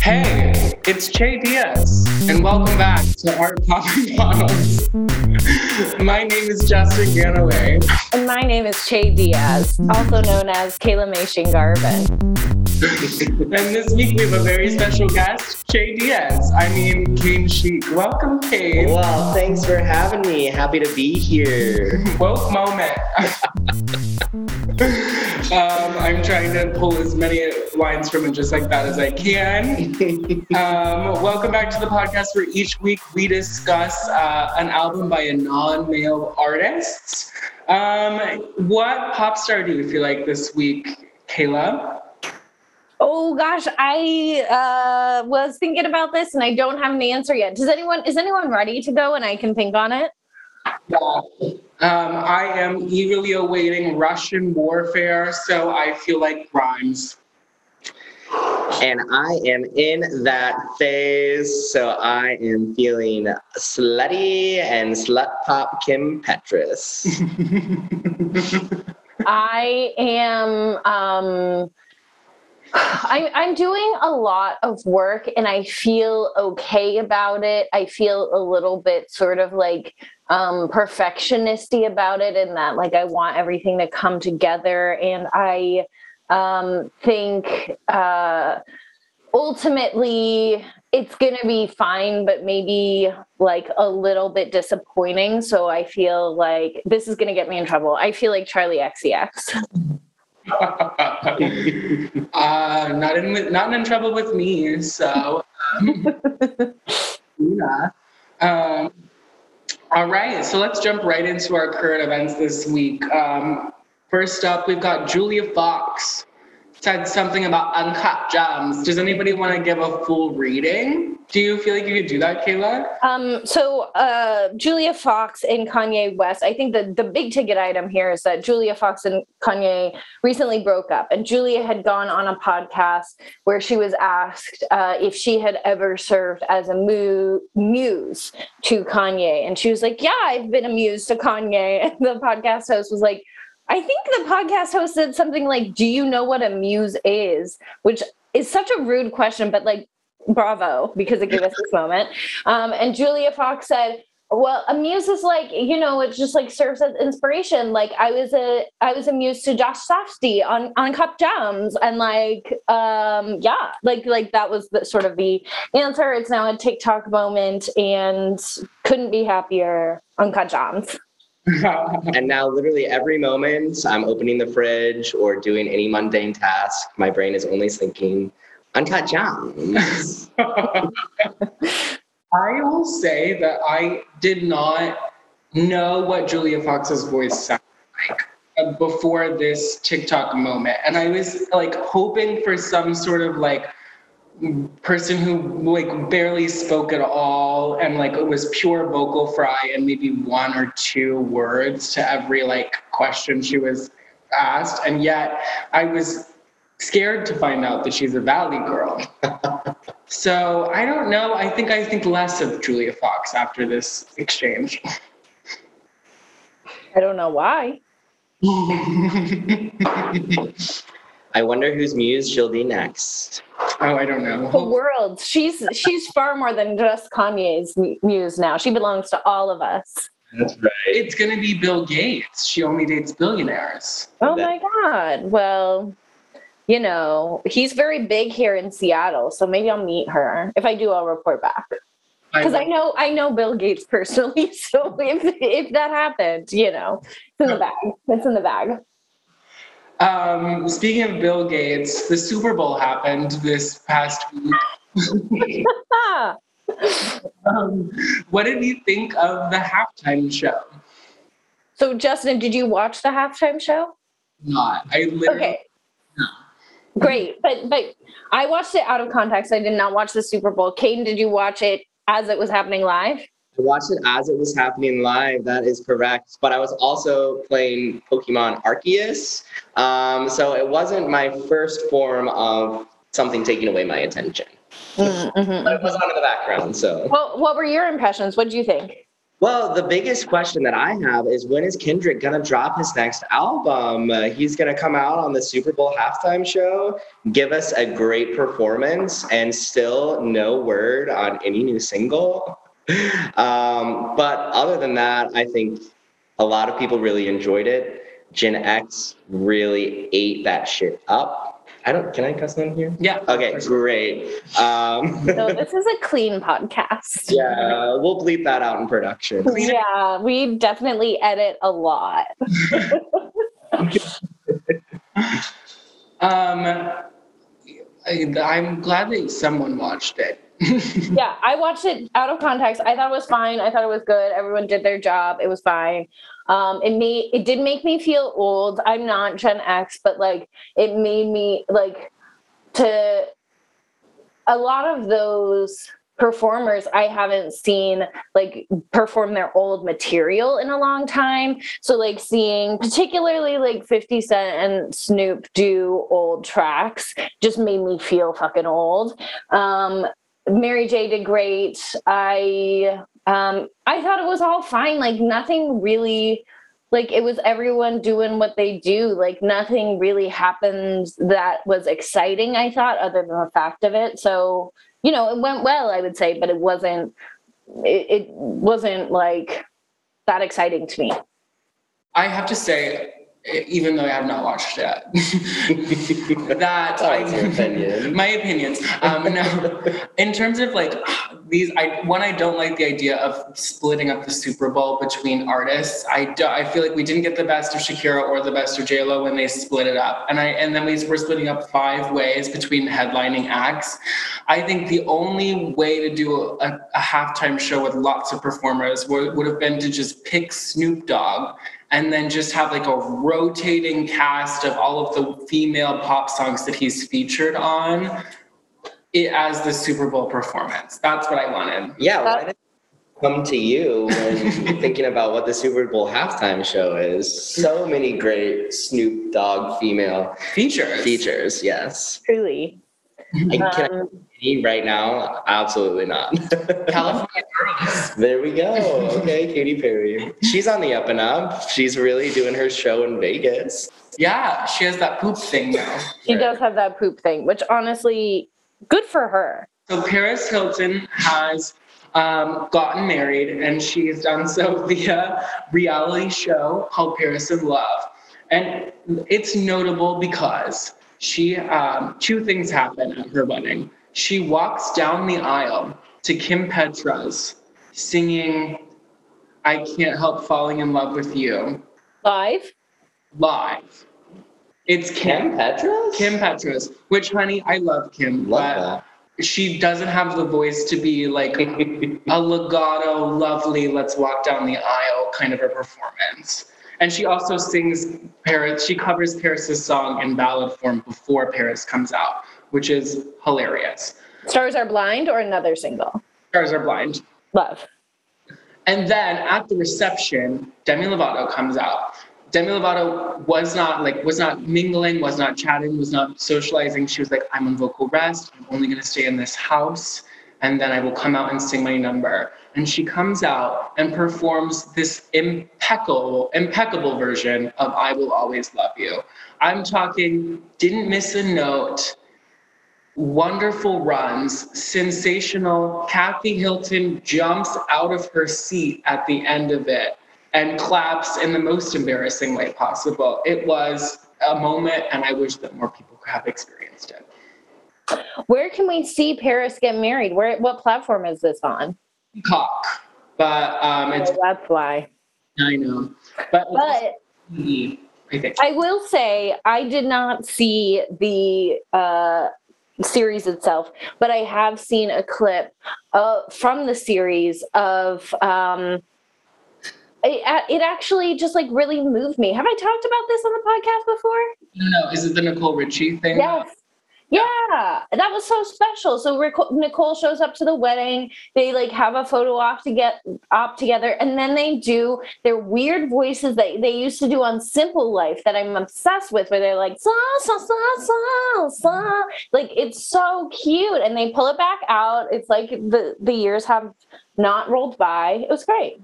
Hey, it's Che Diaz, and welcome back to Art Popping Bottles. My name is Justin Ganaway. And my name is Che Diaz, also known as Kaela Mation Garvin. and this week we have a very special guest, Che Diaz. I mean, Kane Chic. Welcome, Kane. Well, thanks for having me. Happy to be here. Woke moment. Um, I'm trying to pull as many lines from it just like that as I can. Um, welcome back to the podcast where each week we discuss uh, an album by a non male artist. Um, what pop star do you feel like this week, Kaela? Oh gosh, I uh, was thinking about this and I don't have an answer yet. Does anyone is anyone ready to go and I can think on it? Yeah. Um, I am eagerly awaiting Russian warfare, so I feel like Grimes. And I am in that phase, so I am feeling slutty and slut pop Kim Petras. I am um I, I'm doing a lot of work and I feel okay about it. I feel a little bit sort of like um, perfectionisty about it, and that like I want everything to come together. And I um, think uh, ultimately it's going to be fine, but maybe like a little bit disappointing. So I feel like this is going to get me in trouble. I feel like Charli XCX. uh, not in not in trouble with me. So, um, yeah. Um, all right, so let's jump right into our current events this week. Um, first up, we've got Julia Fox said something about uncut gems. Does anybody want to give a full reading? Do you feel like you could do that, Kaela? Um, so uh, Julia Fox and Kanye West. I think the the big ticket item here is that Julia Fox and Kanye recently broke up, and Julia had gone on a podcast where she was asked uh, if she had ever served as a mu- muse to Kanye, and she was like, "Yeah, I've been a muse to Kanye." And the podcast host was like I think the podcast host said something like, Do you know what a muse is? Which is such a rude question, but like, bravo, because it gave us this moment. Um, and Julia Fox said, well, a muse is like, you know, it just like serves as inspiration. Like I was a I was a muse to Josh Safdie on Uncut Gems. And like um yeah, like like that was the sort of the answer. It's now a TikTok moment and couldn't be happier. Uncut Gems and now, literally every moment I'm opening the fridge or doing any mundane task, my brain is only thinking, uncut gems. I will say that I did not know what Julia Fox's voice sounded like uh, before this TikTok moment. And I was like hoping for some sort of like person who like barely spoke at all and like it was pure vocal fry and maybe one or two words to every like question she was asked. And yet i was scared to find out that she's a valley girl. So i don't know. I think i think less of julia fox after this exchange. I don't know why I wonder whose muse she'll be next. Oh, I don't know. The world. She's she's far more than just Kanye's muse now. She belongs to all of us. That's right. It's going to be Bill Gates. She only dates billionaires. Oh my God. Well, you know, he's very big here in Seattle, so maybe I'll meet her. If I do, I'll report back. Because I, I know I know Bill Gates personally, so if if that happened, you know, it's in the bag. It's in the bag. Um, speaking of Bill Gates, the Super Bowl happened this past week. um, what did you think of the halftime show? So, Justin, did you watch the halftime show? Not. I literally. Okay. No. Great, but but I watched it out of context. I did not watch the Super Bowl. Caden, did you watch it as it was happening live? I watched it as it was happening live. That is correct. But I was also playing Pokemon Arceus. Um, so it wasn't my first form of something taking away my attention. Mm-hmm. But it was on in the background. So, well, what were your impressions? What did you think? Well, the biggest question that I have is when is Kendrick gonna drop his next album? Uh, he's gonna come out on the Super Bowl halftime show, give us a great performance, and still no word on any new single. Um, but other than that, I think a lot of people really enjoyed it. Gen X really ate that shit up. I don't. Can I cuss on here? Yeah. Okay, great. Um, So this is a clean podcast. yeah, we'll bleep that out in production. Yeah, we definitely edit a lot. Um, I, I'm glad that someone watched it. Yeah, I watched it out of context. I thought it was fine. I thought it was good. Everyone did their job. It was fine. Um, it made it did make me feel old. I'm not Gen X, but like it made me like to a lot of those performers I haven't seen like perform their old material in a long time. So like seeing particularly like 50 Cent and Snoop do old tracks just made me feel fucking old. Um Mary J did great. I um I thought it was all fine. Like nothing really like it was everyone doing what they do. Like nothing really happened that was exciting, I thought, other than the fact of it. So, you know, it went well, I would say, but it wasn't it, it wasn't like that exciting to me. I have to say, even though I have not watched it, that your I, opinion. my opinions. Um, no, in terms of like these, I one I don't like the idea of splitting up the Super Bowl between artists. I do, I feel like we didn't get the best of Shakira or the best of J Lo when they split it up, and I and then we were splitting up five ways between headlining acts. I think the only way to do a, a halftime show with lots of performers would, would have been to just pick Snoop Dogg and then just have like a rotating cast of all of the female pop songs that he's featured on it as the Super Bowl performance. That's what I wanted. Yeah, why did it come to you when thinking about what the Super Bowl halftime show is? So many great Snoop Dogg female Features. features. Yes. Truly. I can Um, I right now? Absolutely not. California Girls. there we go. Okay, Katy Perry. She's on the up and up. She's really doing her show in Vegas. Yeah, she has that poop thing now. she does have that poop thing, which honestly, good for her. So Paris Hilton has um, gotten married, and she's done so via reality show called Paris in Love, and it's notable because she um, two things happen at her wedding. She walks down the aisle to Kim Petras, singing "I Can't Help Falling in Love with You" Live. live. It's Kim Kim. Petras? Kim Petras, which, honey, I love Kim, Love but she doesn't have the voice to be like a legato, lovely, let's walk down the aisle kind of a performance. And she also sings Paris, she covers Paris's song in ballad form before Paris comes out, which is hilarious. Stars Are Blind or another single? Stars are blind. Love. And then at the reception, Demi Lovato comes out. Demi Lovato was not like was not mingling, was not chatting, was not socializing. She was like, "I'm on vocal rest. I'm only going to stay in this house, and then I will come out and sing my number." And she comes out and performs this impeccable, impeccable version of "I Will Always Love You." I'm talking, didn't miss a note wonderful runs, sensational. Kathy Hilton jumps out of her seat at the end of it and claps in the most embarrassing way possible. It was a moment, and I wish that more people could have experienced it. Where can we see Paris get married? Where? What platform is this on? Cock, but um, it's Oh, that's why. I know, but, But I. I will say I did not see the uh, series itself, but I have seen a clip uh, from the series of. Um, it, it actually just like really moved me. Have I talked about this on the podcast before? No, is it the Nicole Richie thing? Yes. Yeah, that was so special. So Nicole shows up to the wedding. They like have a photo op to get op together, and then they do their weird voices that they used to do on Simple Life that I'm obsessed with, where they're like sa sa sa sa sa. Like it's so cute, and they pull it back out. It's like the the years have not rolled by. It was great.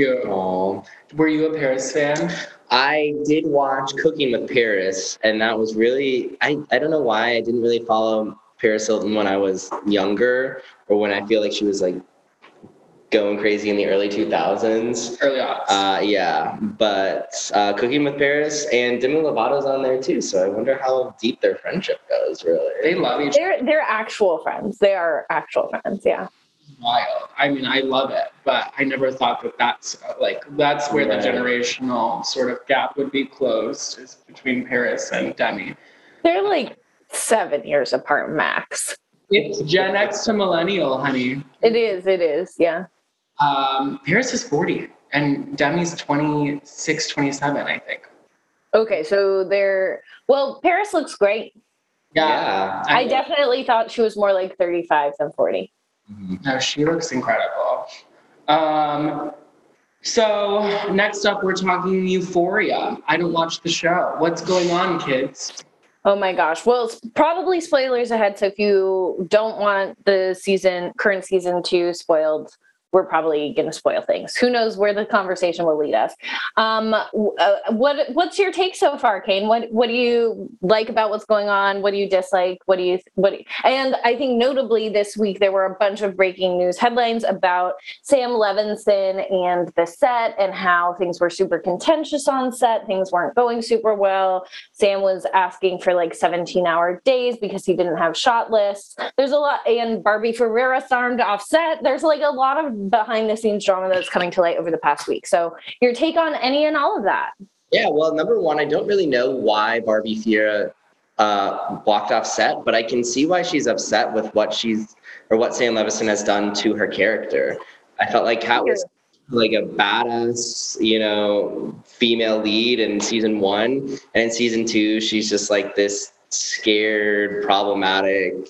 Cute. Aw. Were you a Paris fan? I did watch Cooking with Paris, and that was really I, I don't know why I didn't really follow Paris Hilton when I was younger or when I feel like she was like going crazy in the early 2000s. Early on. Uh, yeah, but uh, Cooking with Paris and Demi Lovato's on there too, so I wonder how deep their friendship goes. Really, they love each They're they're actual friends. They are actual friends. Yeah wild. I mean, I love it, but I never thought that that's like that's where right. the generational sort of gap would be closed is between Paris and Demi. They're like seven years apart max. It's Gen X to millennial, honey. It is. It is. Yeah. Um, Paris is 40 and Demi's 26, 27, I think. Okay, so they're well, Paris looks great. Yeah. yeah. I, I definitely thought she was more like 35 than 40. Mm-hmm. No, she looks incredible. Um, so next up, we're talking Euphoria. I don't watch the show. What's going on, kids? Oh my gosh. Well, it's probably spoilers ahead. So if you don't want the season, current season two spoiled, we're probably going to spoil things. Who knows where the conversation will lead us? Um, uh, what What's your take so far, Kane? What What do you like about what's going on? What do you dislike? What do you what? do you- and I think notably this week there were a bunch of breaking news headlines about Sam Levinson and the set and how things were super contentious on set. Things weren't going super well. Sam was asking for like 17 hour days because he didn't have shot lists. There's a lot, and Barbie Ferreira stormed offset. There's like a lot of behind the scenes drama that's coming to light over the past week. So, your take on any and all of that? Yeah, well, number one, I don't really know why Barbie Ferreira uh, walked off set, but I can see why she's upset with what she's or what Sam Levinson has done to her character. I felt like Kat was like a badass, you know, female lead in season one, and in season two, she's just like this scared, problematic.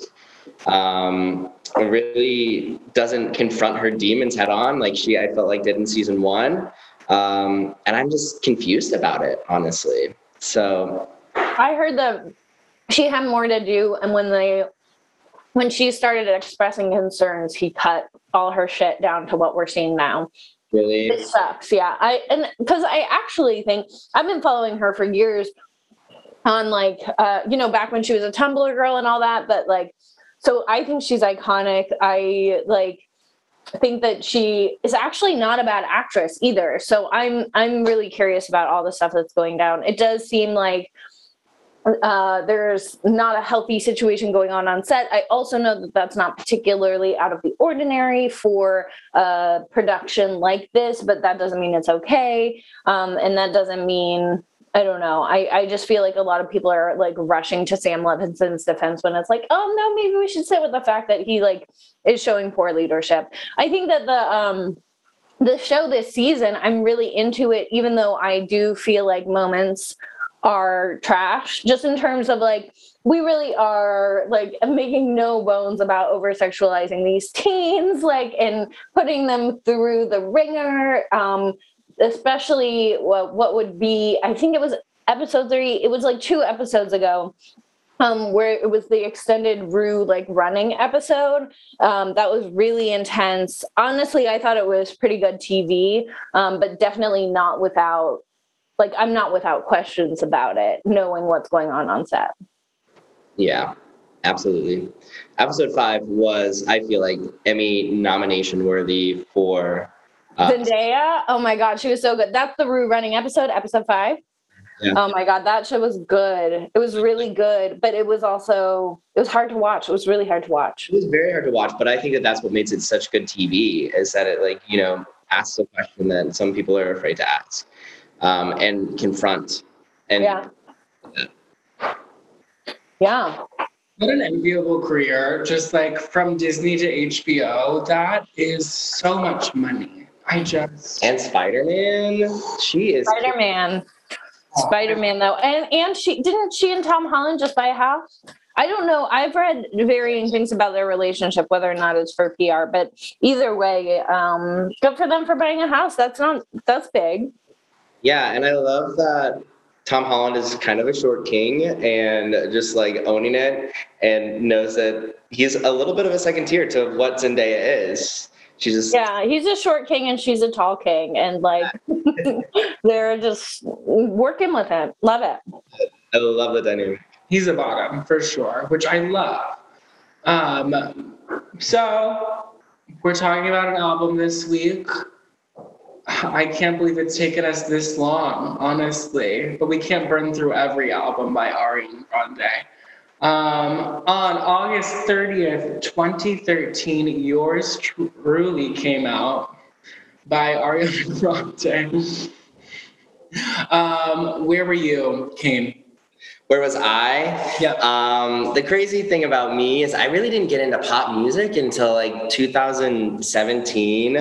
Um, really doesn't confront her demons head on like she I felt like did in season one. Um, and I'm just confused about it, honestly. So I heard that she had more to do, and when they when she started expressing concerns, he cut all her shit down to what we're seeing now. really, It sucks, yeah. I and because I actually think I've been following her for years on like uh, you know, back when she was a Tumblr girl and all that, but like so I think she's iconic. I like think that she is actually not a bad actress either. So I'm I'm really curious about all the stuff that's going down. It does seem like uh, there's not a healthy situation going on on set. I also know that that's not particularly out of the ordinary for a production like this, but that doesn't mean it's okay. Um, and that doesn't mean I don't know. I, I just feel like a lot of people are like rushing to Sam Levinson's defense when it's like, oh no, maybe we should sit with the fact that he like is showing poor leadership. I think that the um the show this season, I'm really into it, even though I do feel like moments are trash, just in terms of like we really are like making no bones about over sexualizing these teens, like and putting them through the ringer. Um, especially what what would be, I think it was episode three, it was like two episodes ago. Um, where it was the extended Rue like running episode. Um, that was really intense. Honestly, I thought it was pretty good TV, um, but definitely not without like I'm not without questions about it, knowing what's going on on set. yeah, absolutely. Episode five was, I feel like, Emmy nomination worthy for. Uh, Zendaya, oh my god, she was so good. That's the Rue running episode, episode five. Yeah. Oh my god, that show was good. It was really good, but it was also it was hard to watch. It was really hard to watch. it was very hard to watch, but I think that that's what makes it such good TV is that it, like, you know, asks a question that some people are afraid to ask um, and confront. And yeah. Yeah. What an enviable career. Just like from Disney to HBO, that is so much money. I just. and Spider Man, she is. Spider Man. Spider Man though, and and she didn't she and Tom Holland just buy a house. I don't know. I've read varying things about their relationship, whether or not it's for PR, but either way, um, good for them for buying a house. That's not that's big. Yeah, and I love that Tom Holland is kind of a short king and just like owning it and knows that he's a little bit of a second tier to what Zendaya is. She just Yeah, he's a short king and she's a tall king, and like they're just working with him. Love it. I love the dynamic. He's a bottom for sure, which I love. Um, so we're talking about an album this week. I can't believe it's taken us this long, honestly, but we can't burn through every album by Ariana Grande. Um, on August 30th, 2013, Yours Truly came out by Ariana Grande. Um, where were you, Kane? Where was I? Yeah. Um, the crazy thing about me is I really didn't get into pop music until like 2017,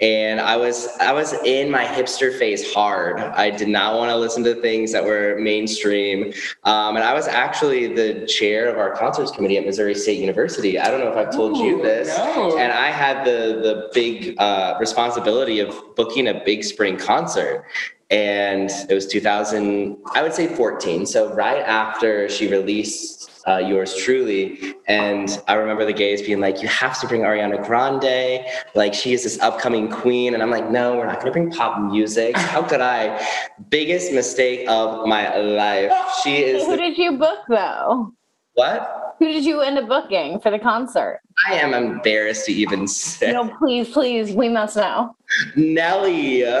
and I was I was in my hipster phase hard. I did not want to listen to things that were mainstream, um, and I was actually the chair of our concerts committee at Missouri State University. I don't know if I've told you this, no. and I had the the big uh, responsibility of booking a big spring concert and it was 2000 i would say 14 so right after she released uh, yours truly. And i remember the gays being like you have to bring ariana grande. Like she is this upcoming queen. And i'm like no we're not going to bring pop music. How could i? Biggest mistake of my life. She is Who the, did you book though? what Who did you end up booking for the concert? i am embarrassed to even say No, please, please, we must know. Nelly.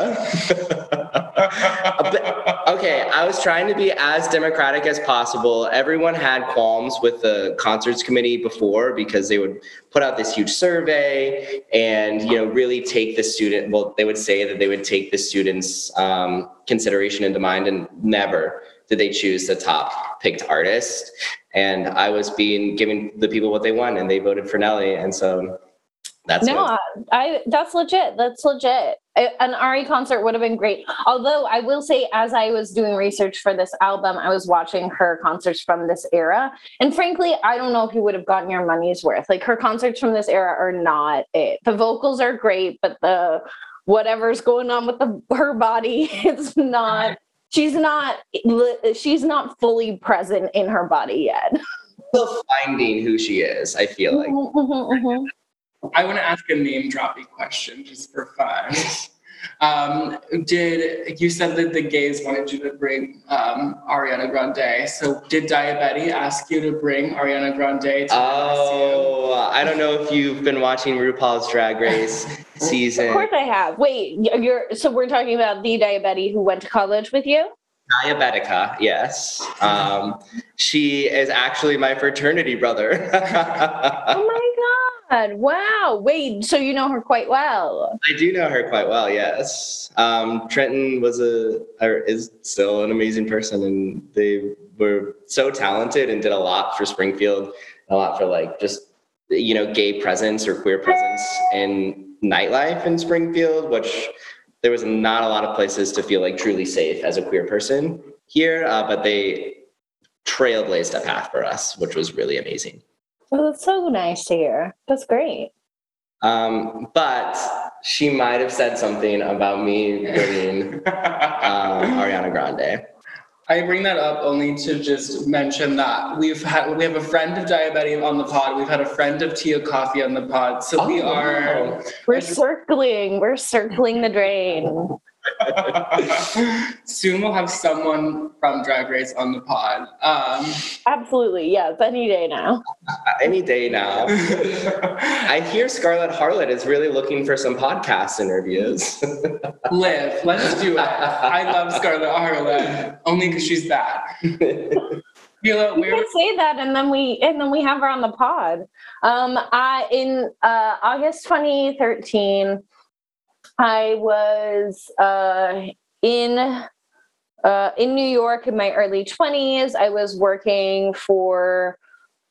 But- okay, I was trying to be as democratic as possible. Everyone had qualms with the concerts committee before because they would put out this huge survey and you know really take the student. Well, they would say that they would take the students' um, consideration into mind, and never did they choose the top picked artist. And I was being giving the people what they want, and they voted for Nelly, and so. That's no, I, I that's legit. That's legit. An Ari concert would have been great. Although I will say, as I was doing research for this album, I was watching her concerts from this era, and frankly, I don't know if you would have gotten your money's worth. Like her concerts from this era are not it. The vocals are great, but the whatever's going on with the her body, it's not. She's not. She's not fully present in her body yet. still finding who she is. I feel like. Mhm, mhm, mhm. I want to ask a name dropping question just for fun. Um, did you said that the gays wanted you to bring um, Ariana Grande? So did Daya Betty ask you to bring Ariana Grande to Oh, I don't know if you've been watching RuPaul's Drag Race season. Of course I have. Wait, you're so we're talking about the diabetic who went to college with you? Diabetica, yes. Um, she is actually my fraternity brother. Oh my god. Wow. Wait, so you know her quite well. I do know her quite well, yes. Um, Trenton was a or is still an amazing person, and they were so talented and did a lot for Springfield, a lot for like just you know gay presence or queer presence in nightlife in Springfield, which there was not a lot of places to feel like truly safe as a queer person here, uh, but they trailblazed a path for us, which was really amazing. Well, that's so nice to hear. That's great. Um, but she might have said something about me bringing um, Ariana Grande. I bring that up only to just mention that we've had we have a friend of Daya Betty on the pod. We've had a friend of Tia Kofi on the pod. So we Oh, are wow. We're circling. We're circling the drain. soon we'll have someone from Drag Race on the pod. Um, Absolutely. Yes, any day now. Any day now. I hear Scarlett Harlot is really looking for some podcast interviews. Liv, let's do it. I love Scarlett Harlot only because she's bad. Hila, We where can say that and then we and then we have her on the pod. Um I in uh August 2013 I was uh in uh in New York in my early 20s. I was working for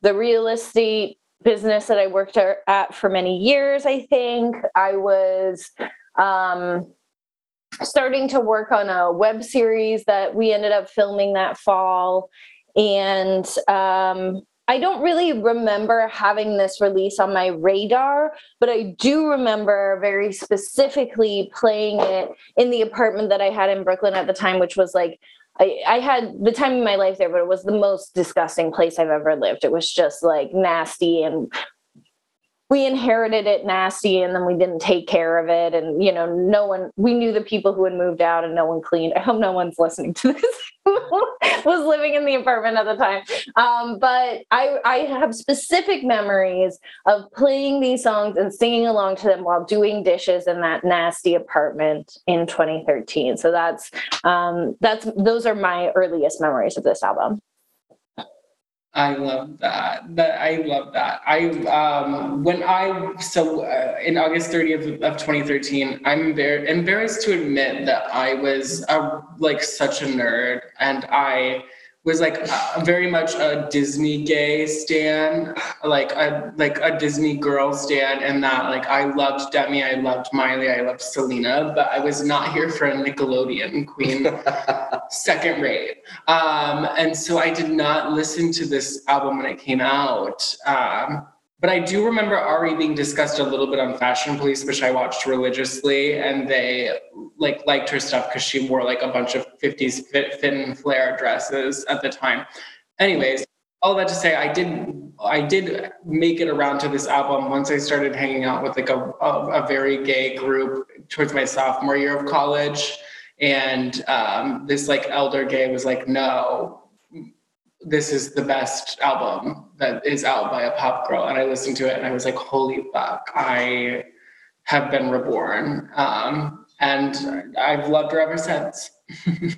the real estate business that I worked at for many years, I think. I was um starting to work on a web series that we ended up filming that fall and um, I don't really remember having this release on my radar, but I do remember very specifically playing it in the apartment that I had in Brooklyn at the time, which was like I, I had the time of my life there, but it was the most disgusting place I've ever lived. It was just like nasty and we inherited it nasty and then we didn't take care of it. And you know no one we knew the people who had moved out and no one cleaned i hope no one's listening to this was living in the apartment at the time. Um, but i i have specific memories of playing these songs and singing along to them while doing dishes in that nasty apartment in 2013 so that's um, that's those are my earliest memories of this album I love that. That I love that. I um when I so uh, in August 30th of 2013, I'm very embarrassed to admit that I was a, like such a nerd and I was like uh, very much a Disney gay stan, like a like a Disney girl stan, and that like I loved Demi, I loved Miley, I loved Selena, but I was not here for a Nickelodeon queen, second rate. Um, and so I did not listen to this album when it came out. Um, but I do remember Ari being discussed a little bit on Fashion Police, which I watched religiously, and they like liked her stuff because she wore like a bunch of 50s fit, and flare dresses at the time. Anyways, all that to say, I did I did make it around to this album once I started hanging out with like a, a, a very gay group towards my sophomore year of college. And um, this like elder gay was like, no, this is the best album that is out by a pop girl. And I listened to it and I was like, holy fuck, I have been reborn. Um, and I've loved her ever since.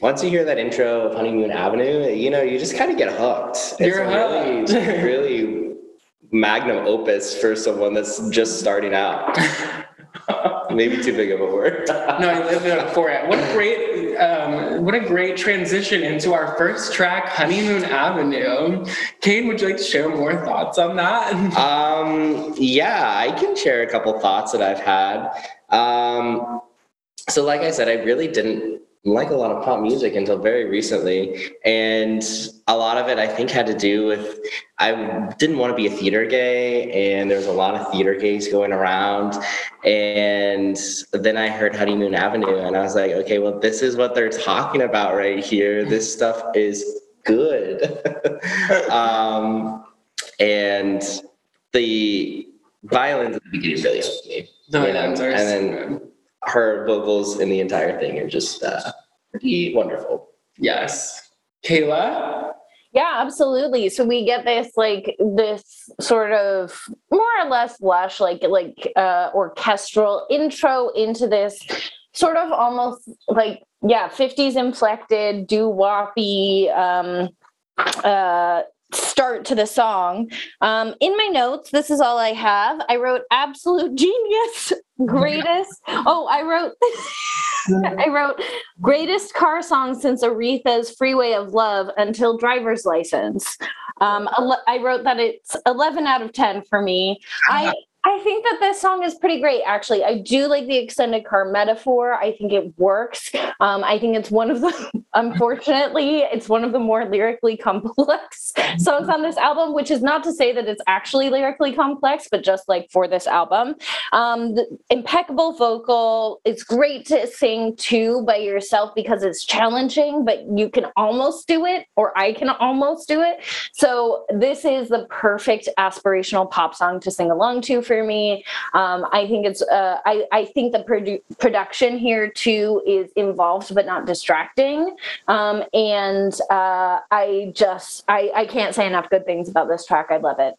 Once you hear that intro of Honeymoon Avenue, you know, you just kind of get hooked. It's You're really, hooked. really magnum opus for someone that's just starting out. Maybe too big of a word. no, I it up for it. What a great, um, what a great transition into our first track, Honeymoon Avenue. Kane, would you like to share more thoughts on that? Um, yeah, I can share a couple thoughts that I've had. Um, so, like I said, I really didn't like a lot of pop music until very recently. And a lot of it, I think, had to do with I didn't want to be a theater gay, and there was a lot of theater gays going around. And then I heard Honeymoon Avenue, and I was like, okay, well, this is what they're talking about right here. This stuff is good. um, and the violins at the beginning really helped me. The you know, violins are and then. Her vocals in the entire thing are just uh, pretty wonderful. Yes. Kaela? Yeah, absolutely. So we get this like this sort of more or less lush, like like uh orchestral intro into this sort of almost like yeah, 50s inflected, doo-woppy um uh start to the song. Um, in my notes, this is all I have. I wrote absolute genius, greatest. Oh, I wrote I wrote greatest car song since Aretha's Freeway of Love until Driver's License. Um, I wrote that it's 11 out of 10 for me. I I think that this song is pretty great, actually. I do like the extended car metaphor. I think it works. Um, I think it's one of the, unfortunately, it's one of the more lyrically complex songs on this album, which is not to say that it's actually lyrically complex, but just like for this album. Um, the impeccable vocal. It's great to sing too by yourself because it's challenging, but you can almost do it, or I can almost do it. So this is the perfect aspirational pop song to sing along to for me. Um, I think it's uh, I, I think the produ- production here too is involved but not distracting. Um, and uh, I just I, I can't say enough good things about this track. I love it.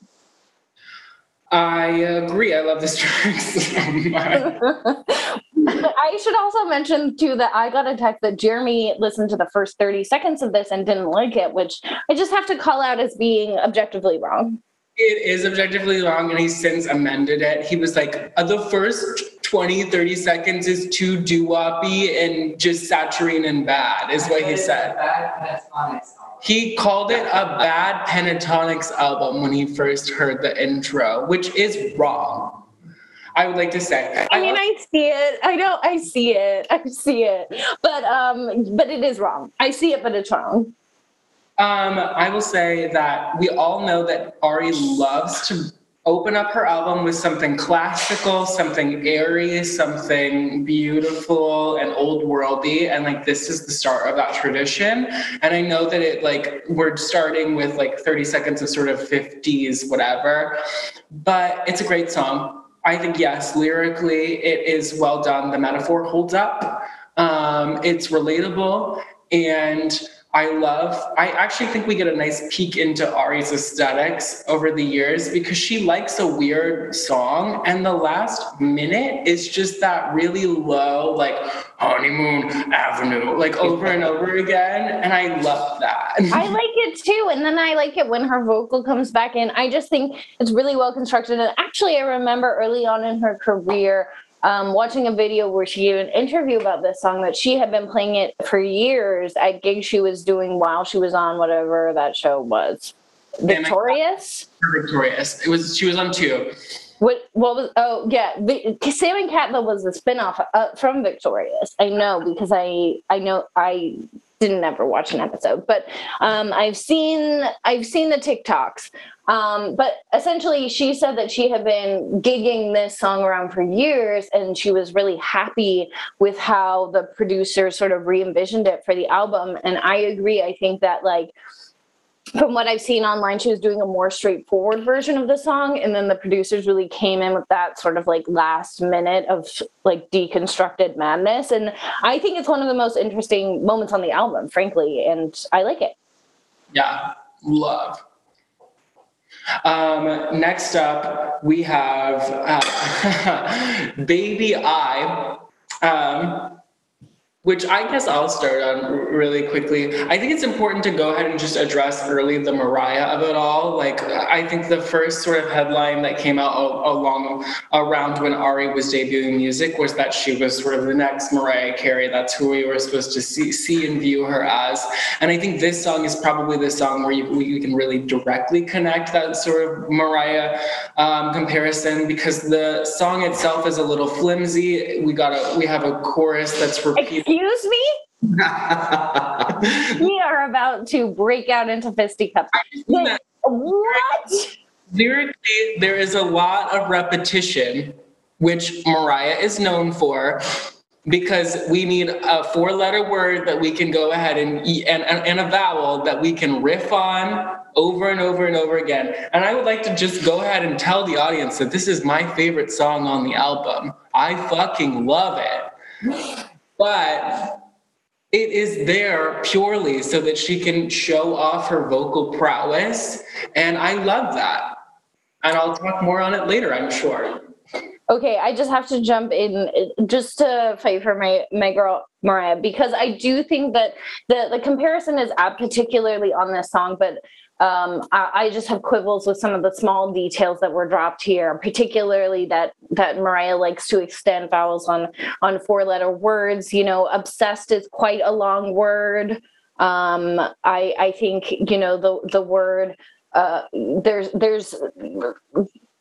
I agree. I love this track so much. I should also mention too that I got a text that Jeremy listened to the first 30 seconds of this and didn't like it, which I just have to call out as being objectively wrong. It is objectively long, and he's since amended it. He was like, uh, the first 20, 30 seconds is too doo-woppy and just saturine and bad, is what he said. He called it a bad Pentatonix album when he first heard the intro, which is wrong. I would like to say. I mean, I see it. I know I see it. I see it. But um, but it is wrong. I see it, but it's wrong. Um, I will say that we all know that Ari loves to open up her album with something classical, something airy, something beautiful and old worldy. And like this is the start of that tradition. And I know that it like we're starting with like 30 seconds of sort of 50s, whatever. But it's a great song. I think yes, lyrically it is well done. The metaphor holds up. Um, it's relatable and I love, I actually think we get a nice peek into Ari's aesthetics over the years because she likes a weird song. And the last minute is just that really low, like honeymoon avenue, like over and over again. And I love that. I like it too. And then I like it when her vocal comes back in. I just think it's really well constructed. And actually, I remember early on in her career, um, watching a video where she gave an interview about this song that she had been playing it for years at gigs she was doing while she was on whatever that show was. Victorious. Victorious. It was. She was on two. What? What was? Oh, yeah. Sam and was a spinoff uh, from Victorious. I know because I I know I didn't ever watch an episode, but um, I've seen I've seen the TikToks. Um, but essentially, she said that she had been gigging this song around for years, and she was really happy with how the producers sort of re envisioned it for the album. And I agree. I think that like from what I've seen online, she was doing a more straightforward version of the song. And then the producers really came in with that sort of like last minute of like deconstructed madness. And I think it's one of the most interesting moments on the album, frankly. And I like it. Yeah, love. Um, next up, we have uh, Baby I. Um, which I guess I'll start on really quickly. I think it's important to go ahead and just address early the Mariah of it all. Like, I think the first sort of headline that came out along around when Ari was debuting music was that she was sort of the next Mariah Carey. That's who we were supposed to see, see and view her as. And I think this song is probably the song where you, you can really directly connect that sort of Mariah um, comparison because the song itself is a little flimsy. We got a we have a chorus that's repeated Excuse me? we are about to break out into fisticuffs. What? Lyrically, there is a lot of repetition, which Mariah is known for, because we need a four letter word that we can go ahead and, and, and a vowel that we can riff on over and over and over again. And I would like to just go ahead and tell the audience that this is my favorite song on the album. I fucking love it but it is there purely so that she can show off her vocal prowess. And I love that. And I'll talk more on it later, I'm sure. Okay, I just have to jump in just to fight for my my girl Mariah because I do think that the the comparison is apt, particularly on this song. But um, I, I, just have quibbles with some of the small details that were dropped here, particularly that that Mariah likes to extend vowels on on four letter words. You know, obsessed is quite a long word. Um, I I think you know the the word uh, there's there's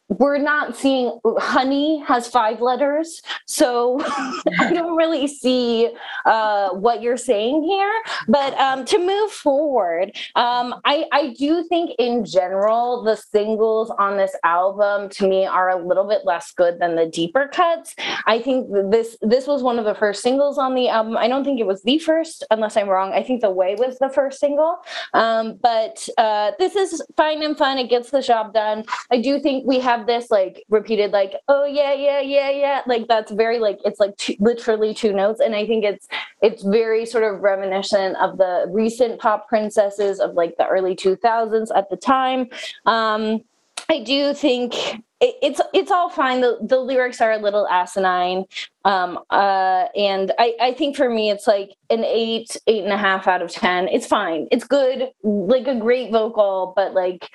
we're not seeing honey has five letters so i don't really see uh, what you're saying here but um, to move forward um, I, I do think in general the singles on this album to me are a little bit less good than the deeper cuts. I think this this was one of the first singles on the album. I don't think it was the first unless i'm wrong. I think the way was the first single. Um, but uh, this is fine and fun. It gets the job done. I do think we have this like repeated like oh yeah yeah yeah yeah like that's very like it's like two, literally two notes and i think it's it's very sort of reminiscent of the recent pop princesses of like the early 2000s at the time. Um i do think it, it's it's all fine. The, the lyrics are a little asinine um uh and i i think for me it's like an eight eight and a half out of ten. It's fine. It's good like a great vocal but like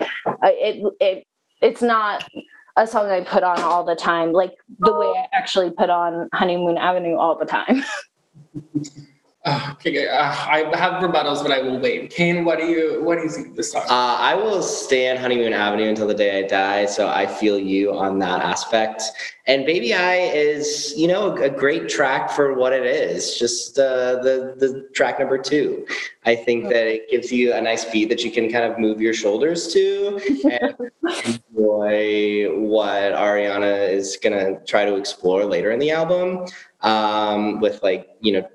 it it it's not a song I put on all the time, like the way oh. I actually put on Honeymoon Avenue all the time. Oh, okay, uh, I have rebuttals, but I will wait. Kane, what do you what do you think of this song? Uh, I will stay on Honeymoon Avenue until the day I die, so I feel you on that aspect. And Baby I is, you know, a great track for what it is. Just uh, the the track number two. I think that it gives you a nice beat that you can kind of move your shoulders to and enjoy what Ariana is gonna try to explore later in the album um, with like you know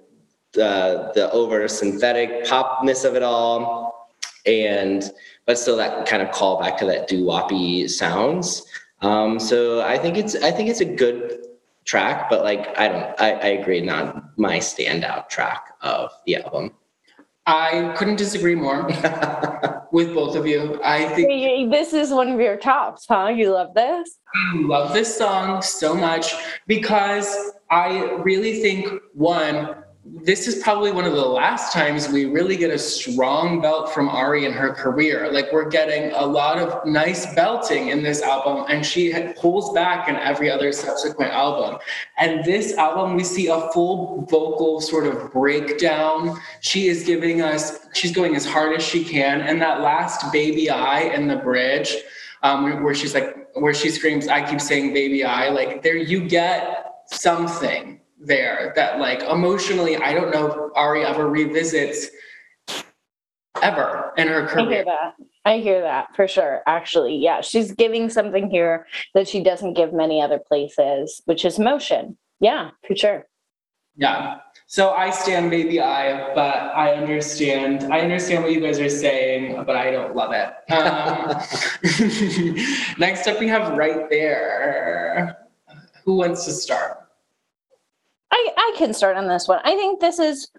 the the over synthetic popness of it all, and but still that kind of call back to that doo woppy sounds. Um, so I think it's I think it's a good track, but like I don't I, I agree, not my standout track of the album. I couldn't disagree more with both of you. I think this is one of your tops, huh? You love this? I love this song so much because I really think one, this is probably one of the last times we really get a strong belt from Ari in her career. Like we're getting a lot of nice belting in this album, and she pulls back in every other subsequent album. And this album, we see a full vocal sort of breakdown. She is giving us, she's going as hard as she can. And that last baby I in the bridge, um, where she's like, where she screams, I keep saying baby I, like there you get something there that like emotionally i don't know if ari ever revisits ever in her career i hear that. I hear that for sure. Actually yeah she's giving something here that she doesn't give many other places which is motion. yeah for sure. Yeah. So i stand baby i but i understand i understand what you guys are saying but i don't love it. Um, next up we have right there. Who wants to start I, I can start on this one. I think this is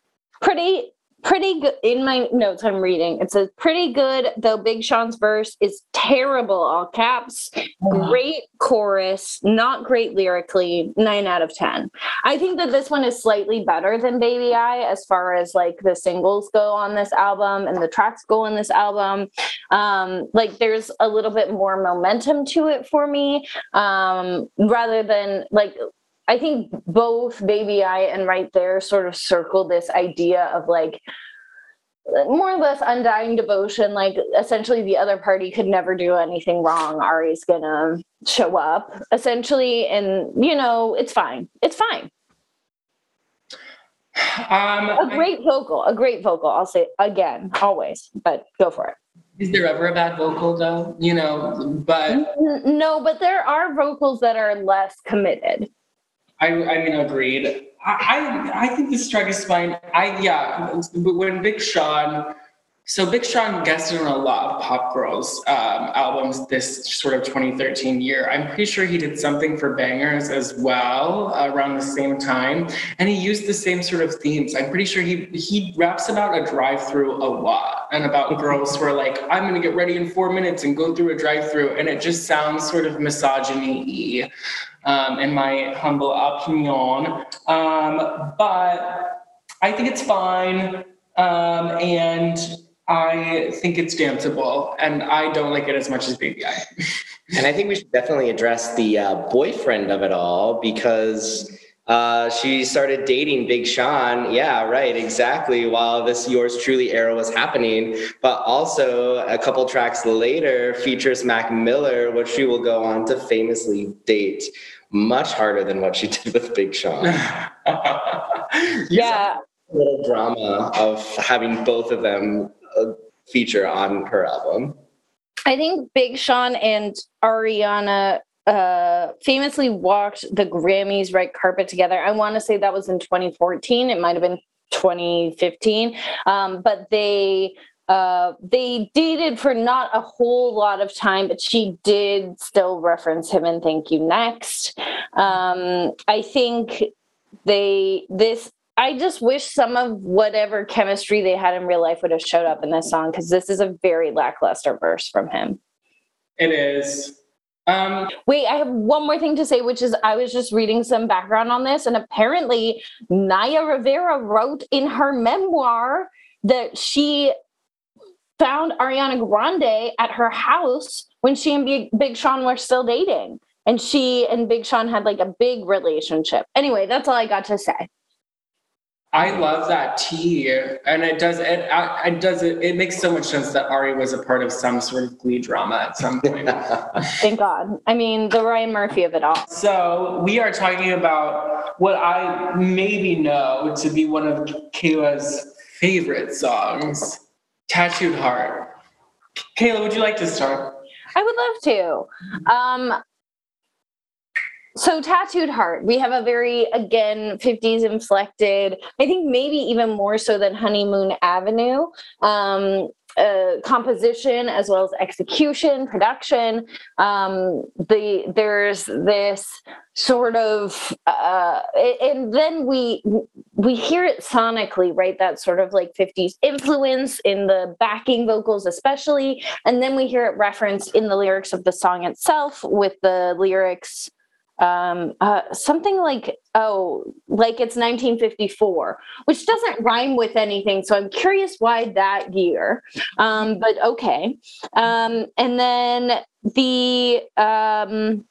pretty pretty good. In my notes i'm reading it says pretty good though big sean's verse is terrible all caps. Great chorus not great lyrically 9 out of 10 i think that this one is slightly better than baby i as far as like the singles go on this album and the tracks go on this album. Um like there's a little bit more momentum to it for me um rather than like I think both Baby I and Right There sort of circle this idea of like more or less undying devotion. Like essentially, the other party could never do anything wrong. Ari's gonna show up essentially, and you know, it's fine. It's fine. Um, a great I, vocal, a great vocal. I'll say again, always, but go for it. Is there ever a bad vocal though? You know, but no, but there are vocals that are less committed. I, I mean, agreed. I, I, I think this track is fine. I yeah, when Big Sean, so Big Sean guested on a lot of Pop Girls um, albums this sort of 2013 year. I'm pretty sure he did something for Bangerz as well around the same time, and he used the same sort of themes. I'm pretty sure he he raps about a drive-through a lot and about girls who are like, I'm gonna get ready in four minutes and go through a drive-through, and it just sounds sort of misogyny-y um, in my humble opinion. Um, but I think it's fine. Um, and I think it's danceable, and I don't like it as much as Baby I. and I think we should definitely address the uh, boyfriend of it all because uh, she started dating Big Sean. Yeah, right, exactly. While this Yours Truly era was happening, but also a couple tracks later features Mac Miller, which she will go on to famously date much harder than what she did with Big Sean. yeah. A little drama of having both of them uh, feature on her album. I think Big Sean and Ariana uh, famously walked the Grammys red carpet together. I want to say that was in 2014. It might have been 2015. Um, but they uh, they dated for not a whole lot of time, but she did still reference him in thank you next. Um, I think they this I just wish some of whatever chemistry they had in real life would have showed up in this song because this is a very lackluster verse from him. It is. Um, Wait, I have one more thing to say, which is I was just reading some background on this, and apparently Naya Rivera wrote in her memoir that she found Ariana Grande at her house when she and Big, Big Sean were still dating. And she and Big Sean had like a big relationship. Anyway, that's all I got to say. I love that tea, and it does it. It does it. It makes so much sense that Ari was a part of some sort of Glee drama at some point. Thank God. I mean, the Ryan Murphy of it all. So we are talking about what I maybe know to be one of Kaela's favorite songs, "Tattooed Heart." Kaela, would you like to start? I would love to. Um, so tattooed heart. We have a very again 50s inflected i think maybe even more so than honeymoon avenue um, uh, composition as well as execution production. Um, the there's this sort of uh, and then we we hear it sonically right? That sort of like 50s influence in the backing vocals especially. And then we hear it referenced in the lyrics of the song itself with the lyrics um, uh, something like oh like it's 1954 which doesn't rhyme with anything so i'm curious why that year. Um, but okay. Um, and then the um,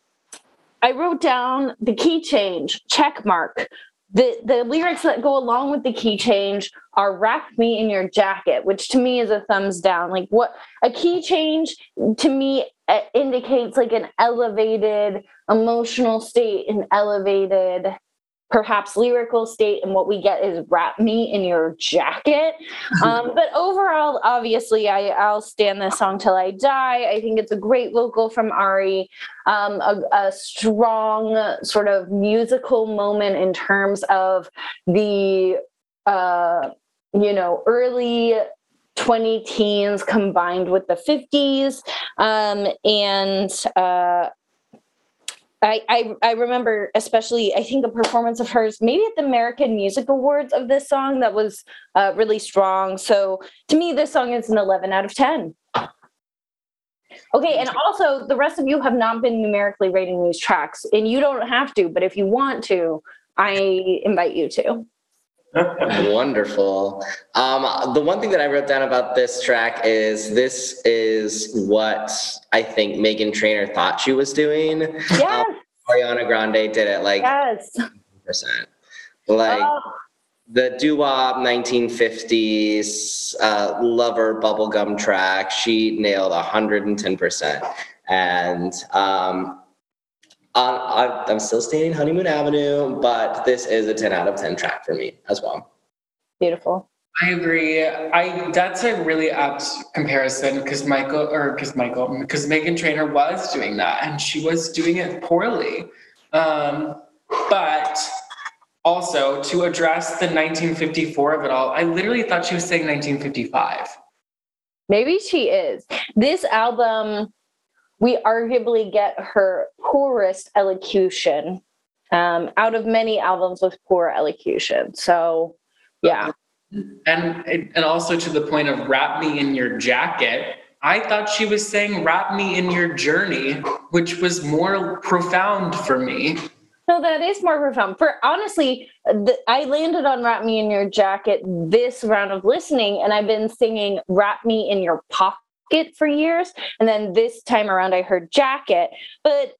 i wrote down the key change check mark. The the lyrics that go along with the key change are wrap me in your jacket which to me is a thumbs down. Like what a key change to me uh, indicates like an elevated emotional state and elevated perhaps lyrical state and what we get is wrap me in your jacket. Um, but overall obviously I, i'll stand this song till i die. I think it's a great vocal from ari. Um, a, a, strong sort of musical moment in terms of the uh, you know early 20 teens combined with the 50s um, and uh, I, I, I remember especially I think a performance of hers maybe at the American Music Awards of this song that was uh, really strong. So to me, this song is an 11 out of 10. Okay, and also the rest of you have not been numerically rating these tracks, and you don't have to, but if you want to, I invite you to. Wonderful. Um, the one thing that I wrote down about this track is this is what I think Meghan Trainor thought she was doing. Yes. Um, Ariana Grande did it like yes. percent. Like oh. the doo-wop 1950s uh, lover bubblegum track, she nailed 110%. And um, uh, I'm still staying Honeymoon Avenue, but this is a 10 out of 10 track for me as well. Beautiful. I agree. I that's a really apt comparison because Michael or because Michael because Meghan Trainor was doing that and she was doing it poorly. Um, but also to address the 1954 of it all, I literally thought she was saying 1955. Maybe she is. This album we arguably get her poorest elocution um, out of many albums with poor elocution. So, yeah. And and also to the point of wrap me in your jacket. I thought she was saying wrap me in your journey, which was more profound for me. No, that is more profound. For honestly, the, I landed on "Wrap Me in Your Jacket" this round of listening, and I've been singing "Wrap Me in Your Pocket." Jacket for years. And then this time around, I heard jacket. But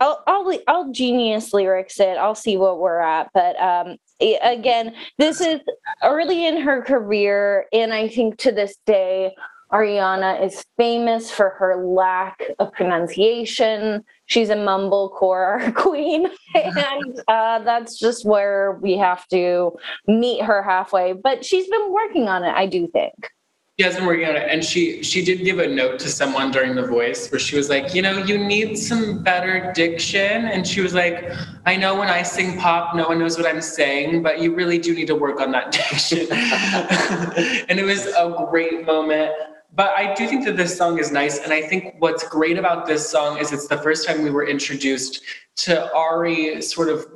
I'll, I'll, I'll genius lyrics it. I'll see what we're at. But um, again, this is early in her career. And I think to this day, Ariana is famous for her lack of pronunciation. She's a mumblecore queen, and uh, that's just where we have to meet her halfway. But she's been working on it, I do think. She has been working on it, and she she did give a note to someone during the voice where she was like, you know, you need some better diction, and she was like, I know when I sing pop, no one knows what I'm saying, but you really do need to work on that diction. and it was a great moment. But I do think that this song is nice, and I think what's great about this song is it's the first time we were introduced to Ari sort of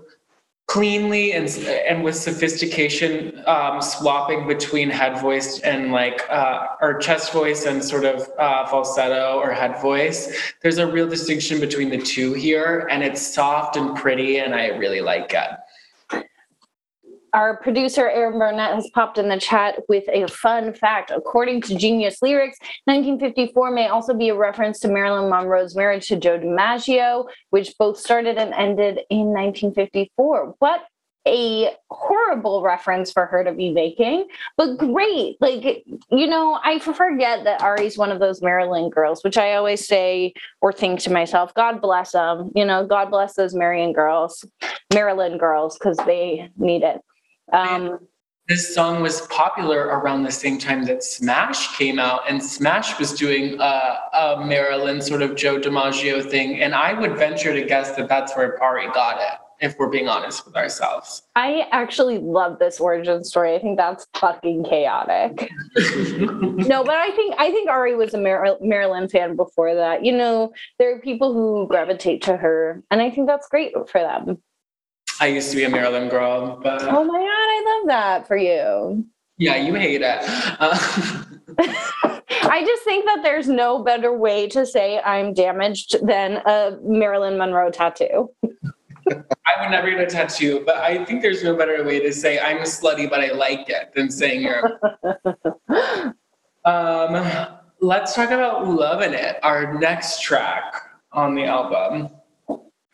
cleanly and and with sophistication um, swapping between head voice and like uh, or chest voice and sort of uh, falsetto or head voice there's a real distinction between the two here and it's soft and pretty and i really like it our producer Aaron Burnett has popped in the chat with a fun fact. According to Genius Lyrics, 1954 may also be a reference to Marilyn Monroe's marriage to Joe DiMaggio, which both started and ended in 1954. What a horrible reference for her to be making, but great. Like, you know, I forget that Ari's one of those Marilyn girls, which I always say or think to myself, God bless them. You know, God bless those Marion girls, Marilyn girls, because they need it. Um, this song was popular around the same time that Smash came out, and Smash was doing a, a Marilyn sort of Joe DiMaggio thing. And I would venture to guess that that's where Ari got it if we're being honest with ourselves. I actually love this origin story. I think that's fucking chaotic. no, but I think I think Ari was a Mar- Marilyn fan before that. You know, there are people who gravitate to her, and I think that's great for them. I used to be a Marilyn girl, but oh my god, I love that for you. Yeah, you hate it. Uh- I just think that there's no better way to say I'm damaged than a Marilyn Monroe tattoo. I would never get a tattoo, but I think there's no better way to say I'm slutty, but I like it than saying you're. um, let's talk about "Loving It," our next track on the album.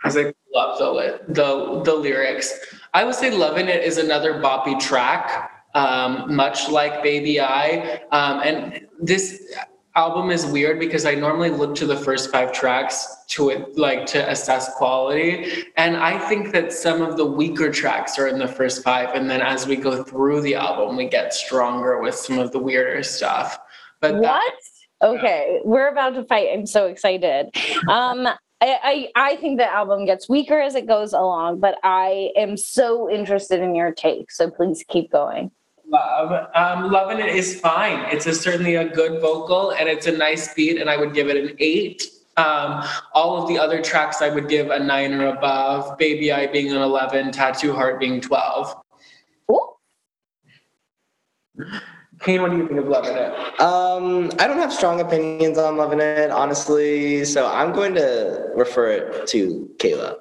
Because I love the, the the lyrics. I would say "Loving It" is another boppy track, um, much like "Baby I," um, and this album is weird because I normally look to the first five tracks to it, like to assess quality. And I think that some of the weaker tracks are in the first five. And then as we go through the album, we get stronger with some of the weirder stuff. But what? okay, we're about to fight. I'm so excited. Um, I, I, I think the album gets weaker as it goes along, but I am so interested in your take. So please keep going love. Um, loving it is fine. It's a, certainly a good vocal and it's a nice beat, and I would give it an eight. Um, all of the other tracks I would give a nine or above. Baby I being an 11, Tattoo Heart being 12. Ooh. Kane, what do you think of Loving It? Um, I don't have strong opinions on Loving It, honestly. So I'm going to refer it to Kaela.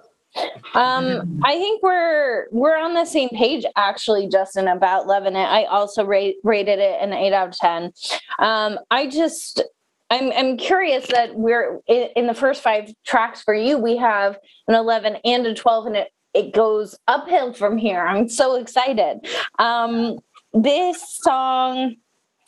Um, I think we're we're on the same page actually, Justin, about loving it. I also rate, rated it an eight out of ten. Um, I just I'm I'm curious that we're in, in the first five tracks for you. We have an eleven and a twelve, and it it goes uphill from here. I'm so excited. Um, this song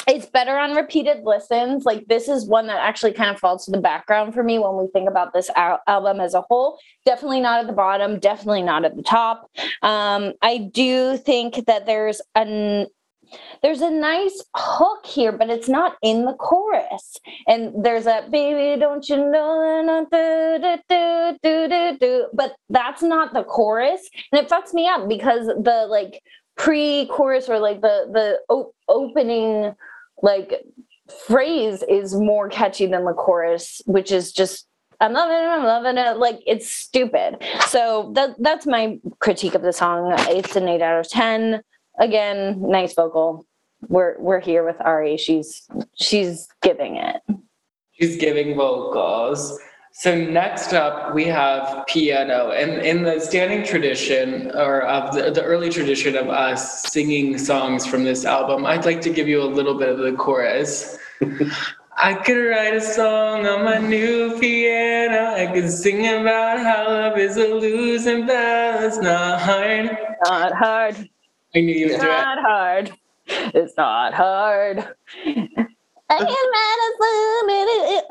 it's better on repeated listens. Like this is one that actually kind of falls to the background for me when we think about this al- album as a whole. Definitely not at the bottom, definitely not at the top. Um, I do think that there's an there's a nice hook here, but it's not in the chorus. And there's a baby, don't you know? Do, do, do, do, do, But that's not the chorus. And it fucks me up because the like pre-chorus or like the the op- opening like phrase is more catchy than the chorus, which is just I'm loving it, I'm loving it. Like it's stupid. So that that's my critique of the song. It's an eight out of ten. Again, nice vocal. We're we're here with Ari. She's she's giving it. She's giving vocals. So next up, we have piano, and in the standing tradition or of the, the early tradition of us singing songs from this album, I'd like to give you a little bit of the chorus. I could write a song on my new piano. I could sing about how love is a losing battle. It's not hard. Not hard. I knew you would do it. Not hard. It's not hard.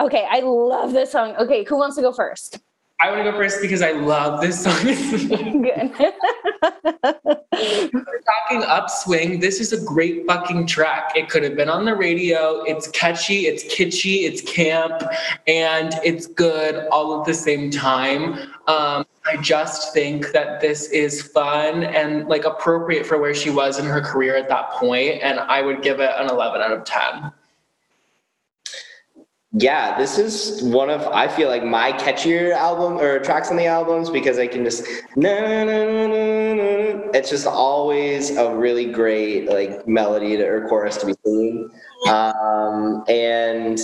Okay, I love this song. Okay, who wants to go first? I want to go first because I love this song. Good. We're talking upswing. This is a great fucking track. It could have been on the radio. It's catchy, it's kitschy, it's camp, and it's good all at the same time. Um, I just think that this is fun and like appropriate for where she was in her career at that point, and I would give it an 11 out of 10 yeah, this is one of I feel like my catchier album or tracks on the albums because I can just it's just always a really great like melody to, or chorus to be singing, um, and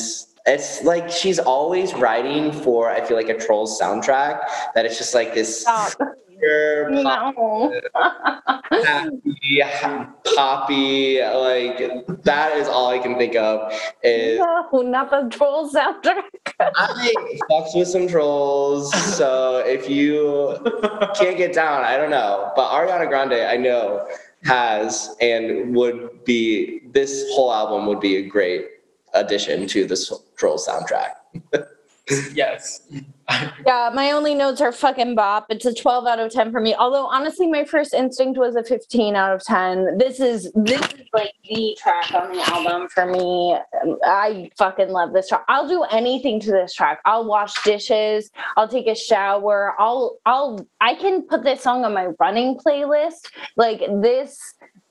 it's like she's always writing for I feel like a Trolls soundtrack that it's just like this. No. happy, poppy, like that is all I can think of. Is no, not the troll soundtrack. I fucks with some trolls, so if you can't get down, I don't know. But Ariana Grande, I know, has and would be this whole album would be a great addition to this troll soundtrack. yes. yeah, my only notes are fucking bop. It's a 12 out of 10 for me. Although honestly, my first instinct was a 15 out of 10. This is this is like the track on the album for me. I fucking love this track. I'll do anything to this track. I'll wash dishes, I'll take a shower, I'll I'll I can put this song on my running playlist. Like this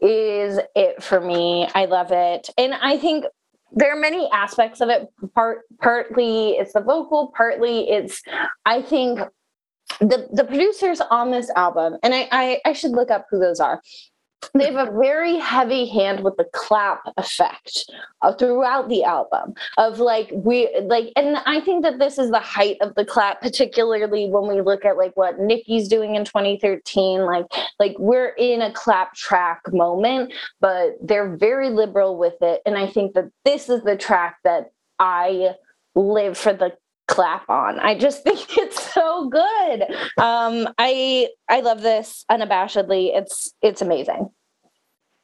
is it for me. I love it. And I think there are many aspects of it. Part partly it's the vocal, partly it's I think the the producers on this album, and I I, I should look up who those are they have a very heavy hand with the clap effect uh, throughout the album of like we like and i think that this is the height of the clap particularly when we look at like what nicki's doing in 2013 like like we're in a clap track moment but they're very liberal with it and i think that this is the track that i live for the clap on. I just think it's so good. Um, I I love this unabashedly. It's it's amazing.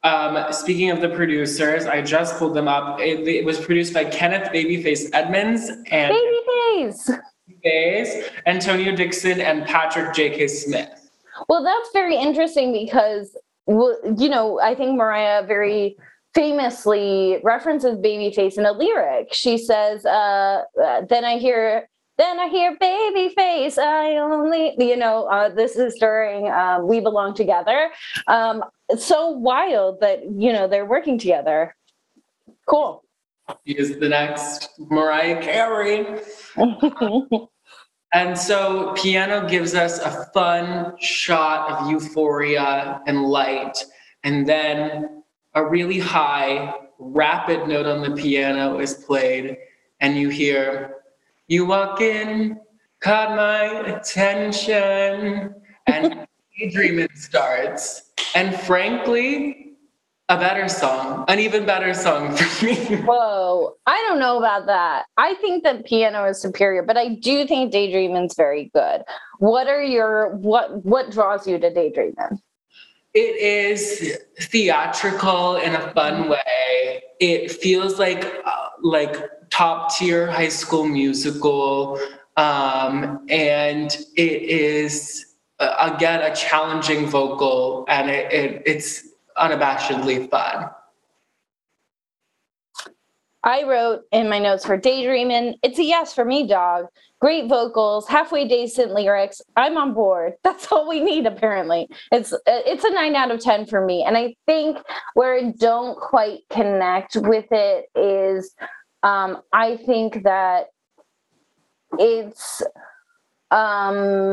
Um, speaking of the producers, I just pulled them up. It, it was produced by Kenneth Babyface Edmonds and Babyface. Babyface, Antonio Dixon, and Patrick J. Que Smith. Well, that's very interesting because, well, you know, I think Mariah very famously references Babyface in a lyric. She says, uh, uh, "Then I hear." Then I hear baby face. I only, you know, uh, this is during um, We Belong Together. Um, it's so wild that, you know, they're working together. Cool. He is the next Mariah Carey. and so piano gives us a fun shot of euphoria and light. And then a really high, rapid note on the piano is played, and you hear, You walk in, caught my attention, and daydreaming starts. And frankly, a better song, an even better song for me. Whoa, I don't know about that. I think that piano is superior, but I do think Daydreaming's very good. What are your what what draws you to Daydreaming? It is theatrical in a fun way. It feels like uh, like top tier high school musical, um, and it is uh, again a challenging vocal, and it, it it's unabashedly fun. I wrote in my notes for Daydreaming, it's a yes for me, dog. Great vocals, halfway decent lyrics. I'm on board. That's all we need, apparently. It's it's a nine out of ten for me. And I think where I don't quite connect with it is um, I think that it's um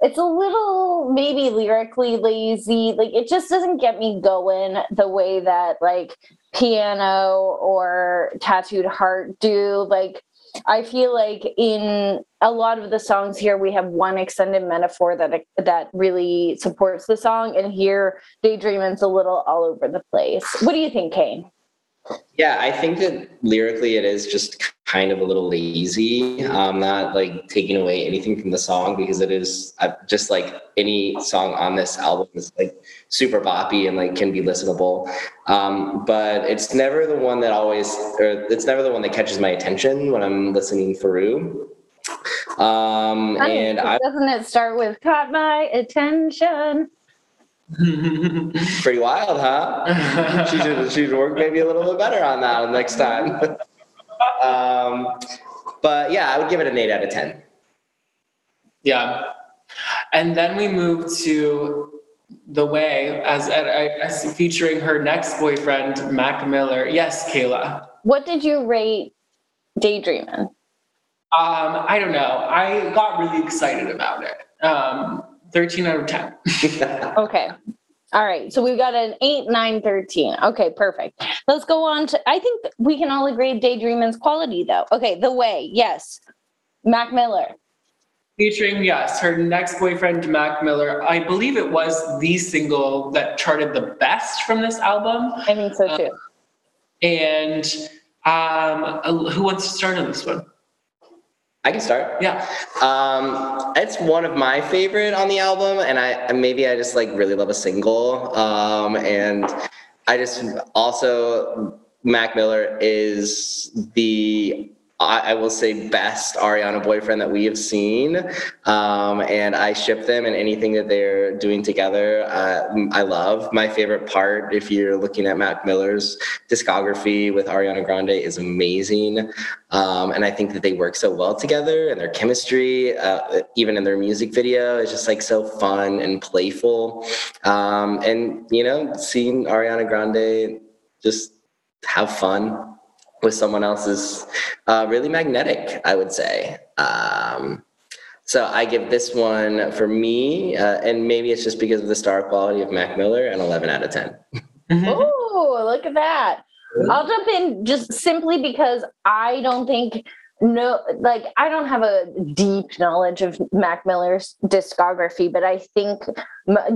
it's a little maybe lyrically lazy like it just doesn't get me going the way that like piano or tattooed heart do like i feel like in a lot of the songs here we have one extended metaphor that that really supports the song and here daydreaming's a little all over the place. What do you think kane yeah, I think that lyrically it is just kind of a little lazy. Um, not like taking away anything from the song because it is uh, just like any song on this album is like super boppy and like can be listenable. Um, but it's never the one that always, or it's never the one that catches my attention when I'm listening through. Um, and I doesn't it start with caught my attention? Pretty wild, huh? she should she should work maybe a little bit better on that next time. um, but yeah, I would give it an eight out of ten. Yeah, and then we move to the way as, as featuring her next boyfriend, Mac Miller. Yes, Kaela. What did you rate Daydreaming? Um, I don't know. I got really excited about it. Um, 13 out of 10. okay. All right. So we've got an 8, 9, 13. Okay, perfect. Let's go on to I think we can all agree Daydreaming's quality though. Okay, the way, yes. Mac Miller. featuring yes, her next boyfriend Mac Miller. I believe it was the single that charted the best from this album. I think so too. Uh, and um, who wants to start on this one? I can start. Yeah. Um, it's one of my favorite on the album, and I maybe I just like really love a single. Um, and I just also Mac Miller is the I, will say best Ariana boyfriend that we have seen, um, and I ship them and anything that they're doing together. Uh, I love. My favorite part, if you're looking at Mac Miller's discography with Ariana Grande, is amazing, um, and I think that they work so well together, and their chemistry, uh, even in their music video, is just like so fun and playful. Um, and you know, seeing Ariana Grande just have fun with someone else is uh, really magnetic, I would say. Um, so I give this one for me, uh, and maybe it's just because of the star quality of Mac Miller, an 11 out of 10. Mm-hmm. Oh, look at that. I'll jump in just simply because I don't think no like i don't have a deep knowledge of mac miller's discography but i think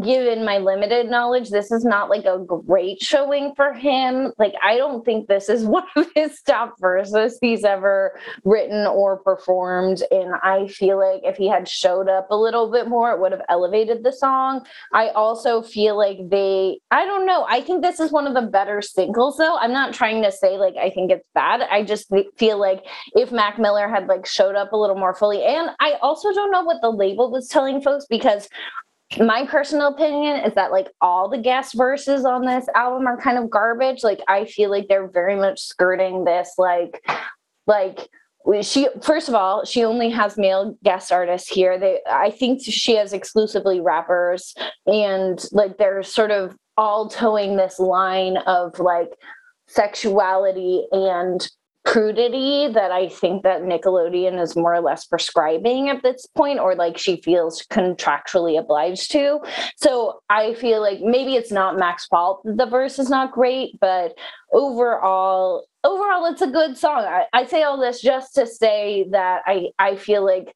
given my limited knowledge this is not like a great showing for him. Like i don't think this is one of his top verses he's ever written or performed and i feel like if he had showed up a little bit more it would have elevated the song. I also feel like they i don't know i think this is one of the better singles though. I'm not trying to say like i think it's bad. I just feel like if mac Miller had like showed up a little more fully. And I also don't know what the label was telling folks because my personal opinion is that like all the guest verses on this album are kind of garbage. Like I feel like they're very much skirting this like like she first of all she only has male guest artists here they i think she has exclusively rappers and like they're sort of all towing this line of like sexuality and crudity that I think that Nickelodeon is more or less prescribing at this point, or like she feels contractually obliged to. So I feel like maybe it's not Mac's fault. The verse is not great, but overall, overall, it's a good song. I, I say all this just to say that I I feel like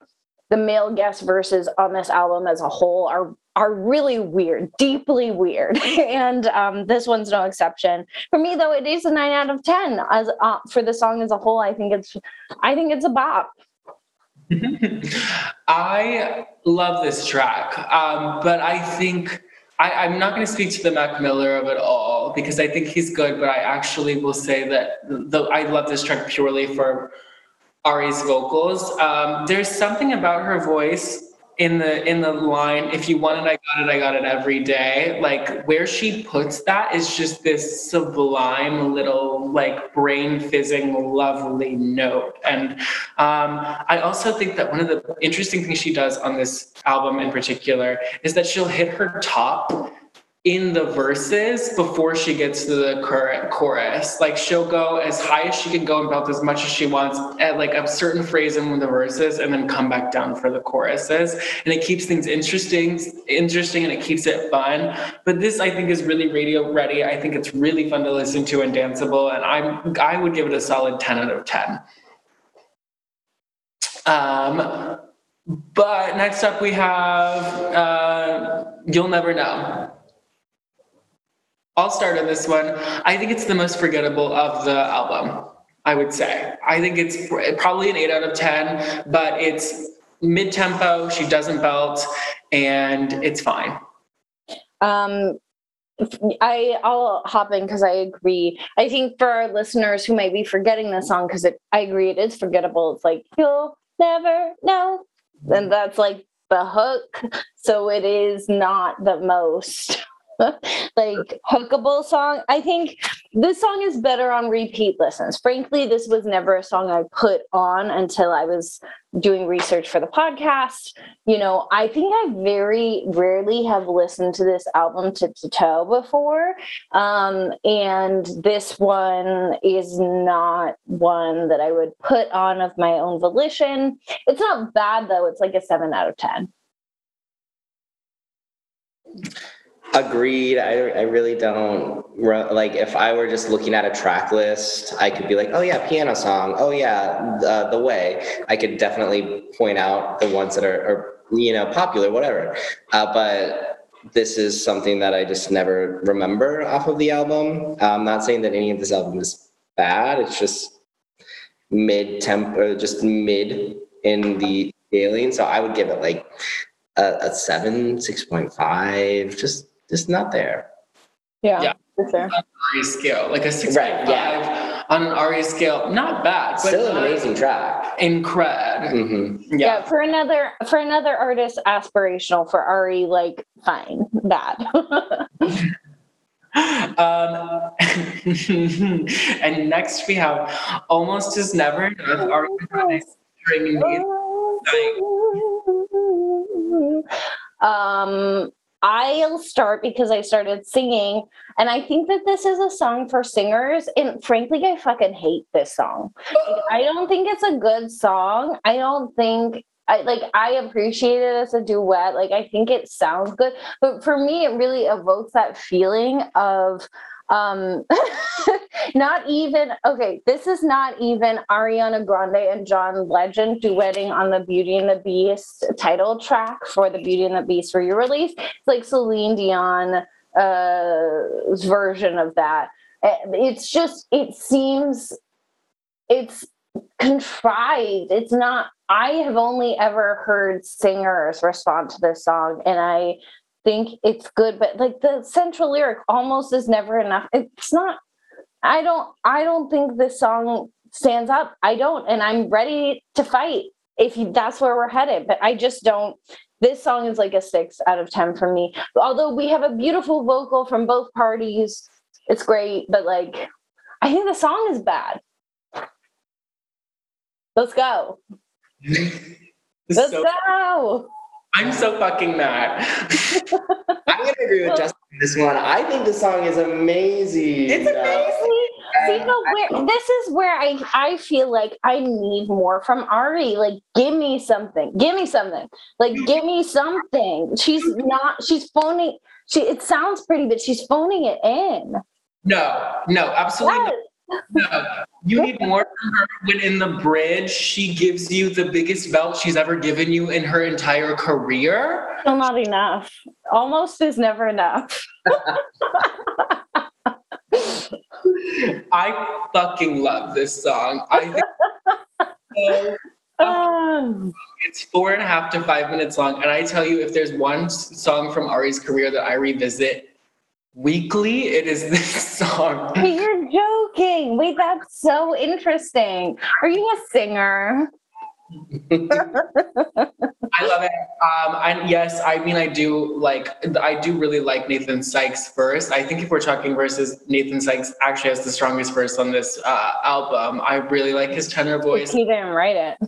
the male guest verses on this album as a whole are are really weird, deeply weird, and um, this one's no exception. For me, though, it is a nine out of ten. As uh, for the song as a whole, I think it's, I think it's a bop. I love this track, um, but I think I, am not going to speak to the Mac Miller of it all because I think he's good, but I actually will say that the, I love this track purely for Ari's vocals. Um, there's something about her voice in the in the line if you want it i got it i got it every day. Like where she puts that is just this sublime little like brain fizzing lovely note. And um, i also think that one of the interesting things she does on this album in particular is that she'll hit her top in the verses before she gets to the current chorus. Like she'll go as high as she can go and belt as much as she wants at like a certain phrase in the verses and then come back down for the choruses. And it keeps things interesting, interesting and it keeps it fun. But this I think is really radio ready. I think it's really fun to listen to and danceable. And I'm I would give it a solid 10 out of 10. Um, but next up we have uh, You'll Never Know. I'll start on this one. I think it's the most forgettable of the album, I would say. I think it's probably an 8 out of 10, but it's mid tempo, she doesn't belt, and it's fine. Um, I I'll hop in because I agree. I think for our listeners who might be forgetting the song, because I agree it is forgettable. It's like you'll never know, and that's like the hook. So it is not the most like hookable song. I think this song is better on repeat listens. Frankly, this was never a song I put on until I was doing research for the podcast. You know, I think I very rarely have listened to this album tip to toe before. Um, and this one is not one that I would put on of my own volition. It's not bad though, it's like a seven out of 10. Agreed. I, I really don't like if I were just looking at a track list, I could be like, oh yeah, piano song. Oh yeah, the, the way. I could definitely point out the ones that are, are you know popular, whatever. Uh, but this is something that I just never remember off of the album. I'm not saying that any of this album is bad. It's just mid temp or just mid in the scaling. So I would give it like a, a seven, six point five. Just just not there. Yeah. yeah. For sure. Ari scale, like a six right, yeah. on an Ari scale, not bad, but still an amazing track. Incred. Mm-hmm. Yeah. yeah. for another for another artist, aspirational for Ari, like fine, bad. um, and next we have almost as never enough Ari um I'll start because I started singing, and I think that this is a song for singers. And frankly, I fucking hate this song. I don't think it's a good song. I don't think I like I appreciate it as a duet. Like I think it sounds good, but for me, it really evokes that feeling of um not even okay this is not even ariana grande and john legend duetting on the beauty and the beast title track for the beauty and the beast re-release. It's like celine dion uh version of that. Eh, it's just it seems it's contrived. It's not i have only ever heard singers respond to this song and i think it's good, but like the central lyric almost is never enough. It's not. I don't. I don't think this song stands up. I don't, and I'm ready to fight if you, that's where we're headed. But I just don't. This song is like a six out of ten for me. Although we have a beautiful vocal from both parties, it's great. But like, I think the song is bad. Let's go. Let's so- go. I'm so fucking mad. I'm gonna agree with Justin on this one. I think the song is amazing. It's amazing. See, no, where, this is where I I feel like I need more from Ari. Like, give me something. Give me something. Like, give me something. She's not. She's phoning. She. It sounds pretty, but she's phoning it in. No, no, absolutely. Yes. No, you need more from her when in the bridge she gives you the biggest belt she's ever given you in her entire career. Still not enough. Almost is never enough. I fucking love this song. I think so um. it's four and a half to five minutes long. And I tell you, if there's one song from Ari's career that I revisit weekly, it is this song. You're joking. Wait, that's so interesting. Are you a singer? I love it. Um, and yes, I mean, I do like, I do really like Nathan Sykes' verse. I think if we're talking verses, Nathan Sykes actually has the strongest verse on this uh, album. I really like his tenor voice. He didn't write it.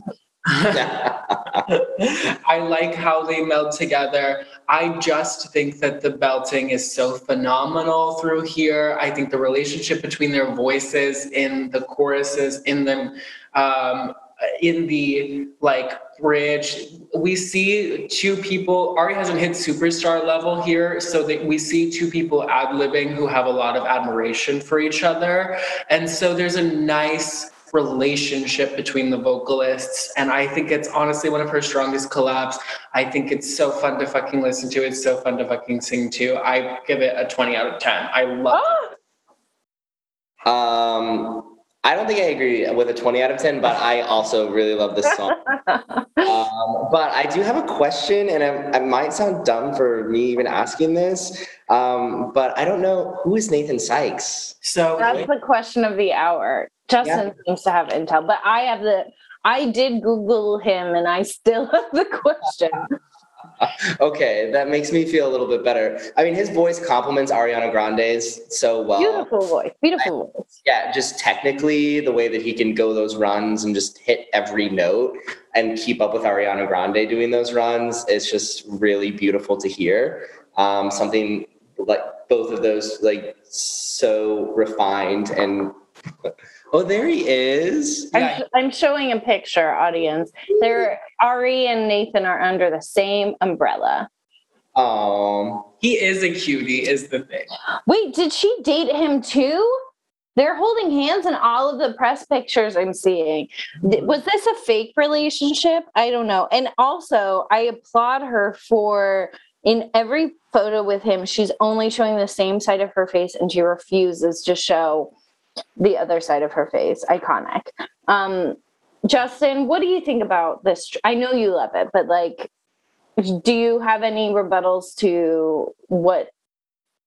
I like how they meld together. I just think that the belting is so phenomenal through here. I think the relationship between their voices in the choruses, in them, um, in the like bridge, we see two people. Ari hasn't hit superstar level here, so that we see two people ad libbing who have a lot of admiration for each other, and so there's a nice relationship between the vocalists. And I think it's honestly one of her strongest collabs. I think it's so fun to fucking listen to. It's so fun to fucking sing to. I give it a 20 out of 10. I love oh. it. Um, I don't think I agree with a 20 out of 10, but I also really love this song. um, but I do have a question, and it, it, might sound dumb for me even asking this, um, but I don't know who is Nathan Sykes. So that's the question of the hour. Justin yeah. seems to have intel, but I have the. I did Google him, and I still have the question. okay, that makes me feel a little bit better. I mean, his voice complements Ariana Grande's so well. Beautiful voice, beautiful I, voice. Yeah, just technically, the way that he can go those runs and just hit every note and keep up with Ariana Grande doing those runs is just really beautiful to hear. Um, something like both of those, like so refined and. Oh, there he is. I'm, I'm, showing a picture, audience. There, Ari and Nathan are under the same umbrella. Oh, He is a cutie, is the thing. Wait, did she date him too? They're holding hands in all of the press pictures I'm seeing. Hmm. Was this a fake relationship? I don't know. And also, I applaud her for in every photo with him, she's only showing the same side of her face and she refuses to show the other side of her face. Iconic. Um, Justin, what do you think about this? I know you love it, but like, do you have any rebuttals to what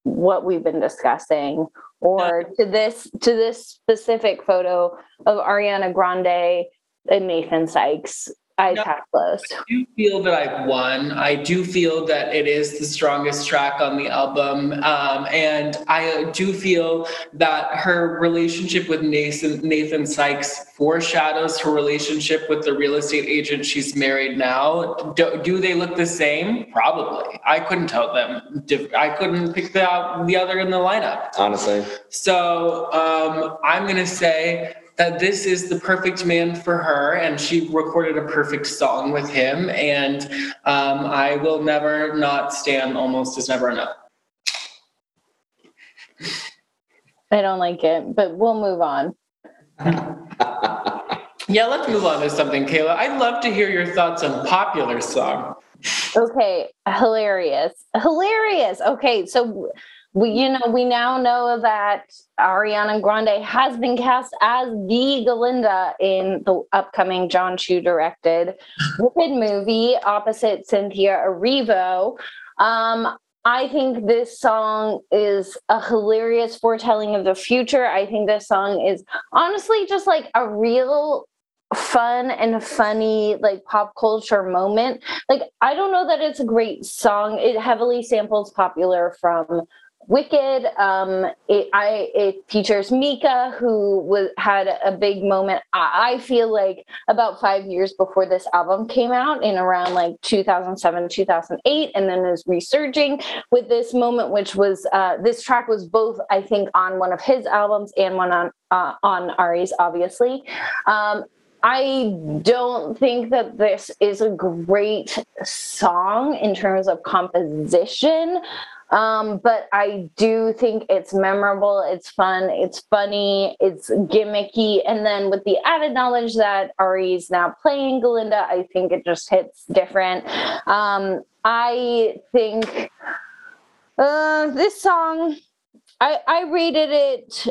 what we've been discussing or to this to this specific photo of Ariana Grande and Nathan Sykes I no, I do feel that I've won. I do feel that it is the strongest track on the album. Um, and I do feel that her relationship with Nathan, Nathan Sykes foreshadows her relationship with the real estate agent she's married now. Do, do they look the same? Probably. I couldn't tell them. I couldn't pick the, the other in the lineup. Honestly. So um, I'm going to say that this is the perfect man for her and she recorded a perfect song with him and um, i will never not stand almost as never enough. I don't like it but we'll move on. Yeah let's move on to something kaela. I'd love to hear your thoughts on popular song. Okay hilarious. Hilarious! Okay so we you know we now know that Ariana Grande has been cast as the Galinda in the upcoming Jon Chu directed Wicked movie opposite Cynthia Erivo. Um, I think this song is a hilarious foretelling of the future. I think this song is honestly just like a real fun and funny like pop culture moment. Like I don't know that it's a great song. It heavily samples popular from Wicked. Um, it, I, it features Mika, who was had a big moment. I, I, feel like about five years before this album came out, in around like 2007, 2008, and then is resurging with this moment, which was uh, this track was both, I think, on one of his albums and one on uh, on Ari's, obviously. Um, I don't think that this is a great song in terms of composition. Um, but I do think it's memorable, it's fun, it's funny, it's gimmicky. And then with the added knowledge that Ari is now playing Galinda, I think it just hits different. Um, I think uh, this song, I, I rated it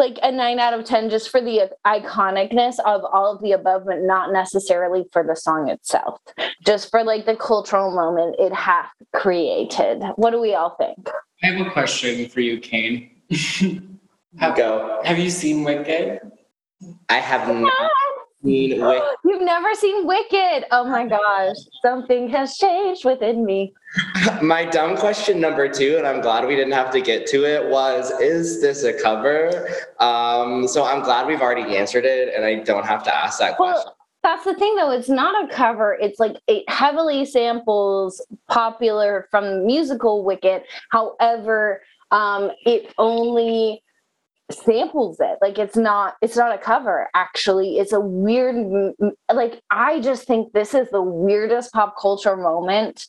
like a nine out of 10 just for the iconicness of all of the above, but not necessarily for the song itself, just for like the cultural moment it has created. What do we all think? I have a question for you, Kane. have, Go. Have you seen Wicked? I have not seen Wicked. You've never seen Wicked. Oh my gosh. Something has changed within me. My dumb question number two, and I'm glad we didn't have to get to it, was Is this a cover? Um, so I'm glad we've already answered it and I don't have to ask that well, question. That's the thing though, it's not a cover. It's like it heavily samples popular from the musical Wicked. However, um, it only samples it. Like it's not it's not a cover actually. It's a weird like i just think this is the weirdest pop culture moment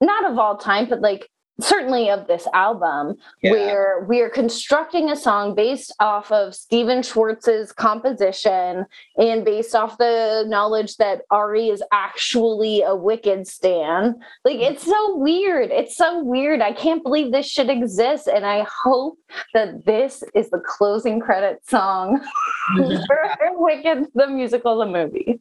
not of all time but like certainly of this album yeah. where we are constructing a song based off of Stephen Schwartz's composition and based off the knowledge that Ari is actually a wicked stan. Like mm-hmm. it's so weird. It's so weird. I can't believe this should exist. And I hope that this is the closing credit song for Wicked, the musical, the movie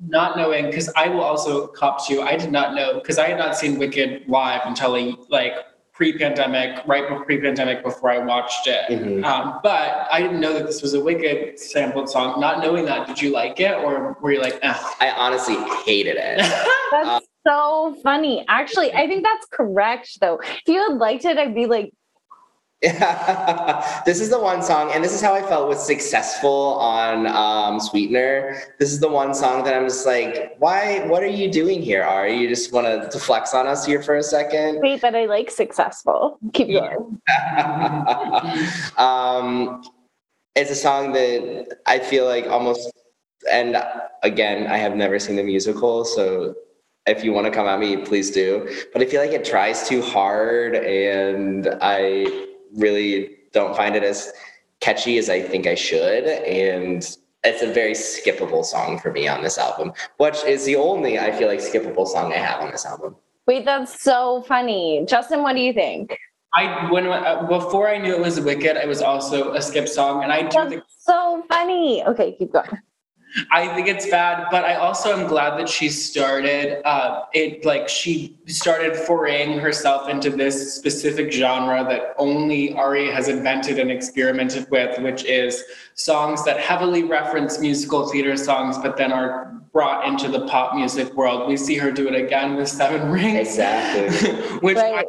not knowing because I will also cop to I did not know because I had not seen Wicked live until like pre-pandemic, right before pre-pandemic before I watched it. Mm-hmm. Um, but I didn't know that this was a Wicked sampled song. Not knowing that, did you like it or were you like, eh? I honestly hated it. that's um, so funny. Actually, I think that's correct though. If you had liked it, I'd be like, this is the one song, and this is how I felt with Successful on um, Sweetener. This is the one song that I'm just like, why? What are you doing here, Ari? You just want to flex on us here for a second? Wait, but I like Successful. Keep going. um, it's a song that I feel like almost, and again, I have never seen the musical, so if you want to come at me, please do. But I feel like it tries too hard, and I really don't find it as catchy as I think I should. And it's a very skippable song for me on this album, which is the only I feel like skippable song I have on this album. Wait, that's so funny. Justin, what do you think? I when uh, before I knew it was Wicked, it was also a skip song, and I do That's think so funny. Okay, keep going. I think it's bad, but I also am glad that she started uh, it like she started foraying herself into this specific genre that only Ari has invented and experimented with, which is songs that heavily reference musical theater songs, but then are brought into the pop music world. We see her do it again with Seven Rings, Exactly. which I Right.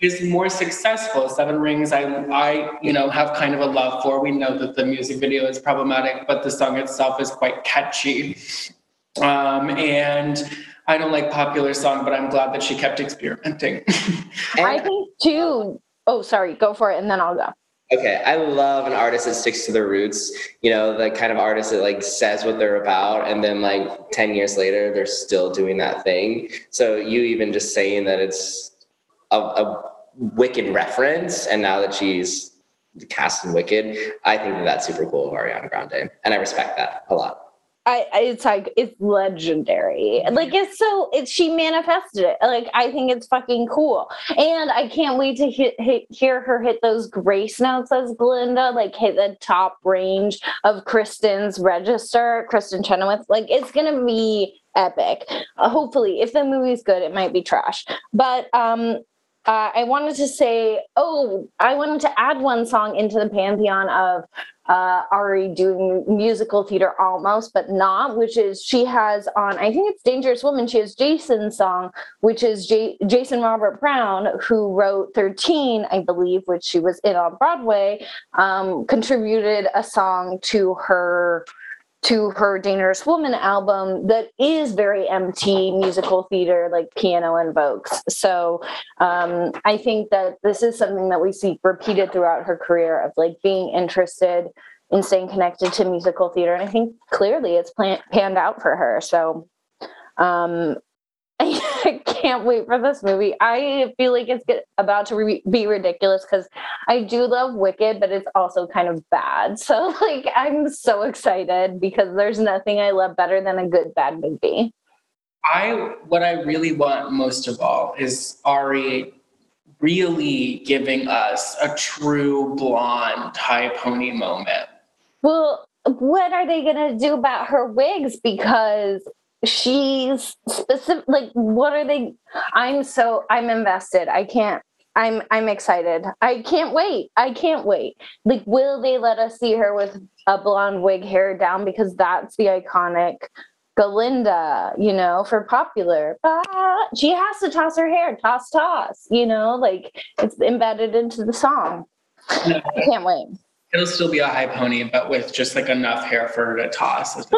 Is more successful. Seven Rings, I, I, you know, have kind of a love for. We know that the music video is problematic, but the song itself is quite catchy. Um, and I don't like popular song, but I'm glad that she kept experimenting. I think too. Oh, sorry. Go for it, and then I'll go. okay, I love an artist that sticks to their roots. You know, the kind of artist that like says what they're about, and then like ten years later, they're still doing that thing. So you even just saying that it's a, a Wicked reference, and now that she's cast in Wicked, I think that that's super cool of Ariana Grande, and I respect that a lot. I, it's like it's legendary. Like it's so it's she manifested it. Like I think it's fucking cool, and I can't wait to hit, hit hear her hit those grace notes as Glinda, like hit the top range of Kristin's register, Kristin Chenoweth. Like it's gonna be epic. Uh, hopefully, if the movie's good, it might be trash, but um. Uh, I wanted to say, oh, I wanted to add one song into the pantheon of uh, Ari doing musical theater almost, but not, which is she has on, I think it's Dangerous Woman, she has Jason's song, which is J- Jason Robert Brown, who wrote 13, I believe, which she was in on Broadway, um, contributed a song to her to her Dangerous Woman album that is very empty musical theater, like piano and vocals. So um, I think that this is something that we see repeated throughout her career of like being interested in staying connected to musical theater. And I think clearly it's panned out for her. So um, I can't wait for this movie. I feel like it's get, about to re- be ridiculous because I do love Wicked, but it's also kind of bad. So, like, I'm so excited because there's nothing I love better than a good bad movie. I what I really want most of all is Ari really giving us a true blonde high pony moment. Well, what are they going to do about her wigs? Because she's specific. Like, what are they? I'm so I'm invested. I can't. I'm I'm excited. I can't wait. I can't wait. Like, will they let us see her with a blonde wig hair down? Because that's the iconic Galinda, you know, for popular. Ah, she has to toss her hair, toss, toss, you know, like it's embedded into the song. I can't wait. It'll still be a high pony, but with just like enough hair for her to toss.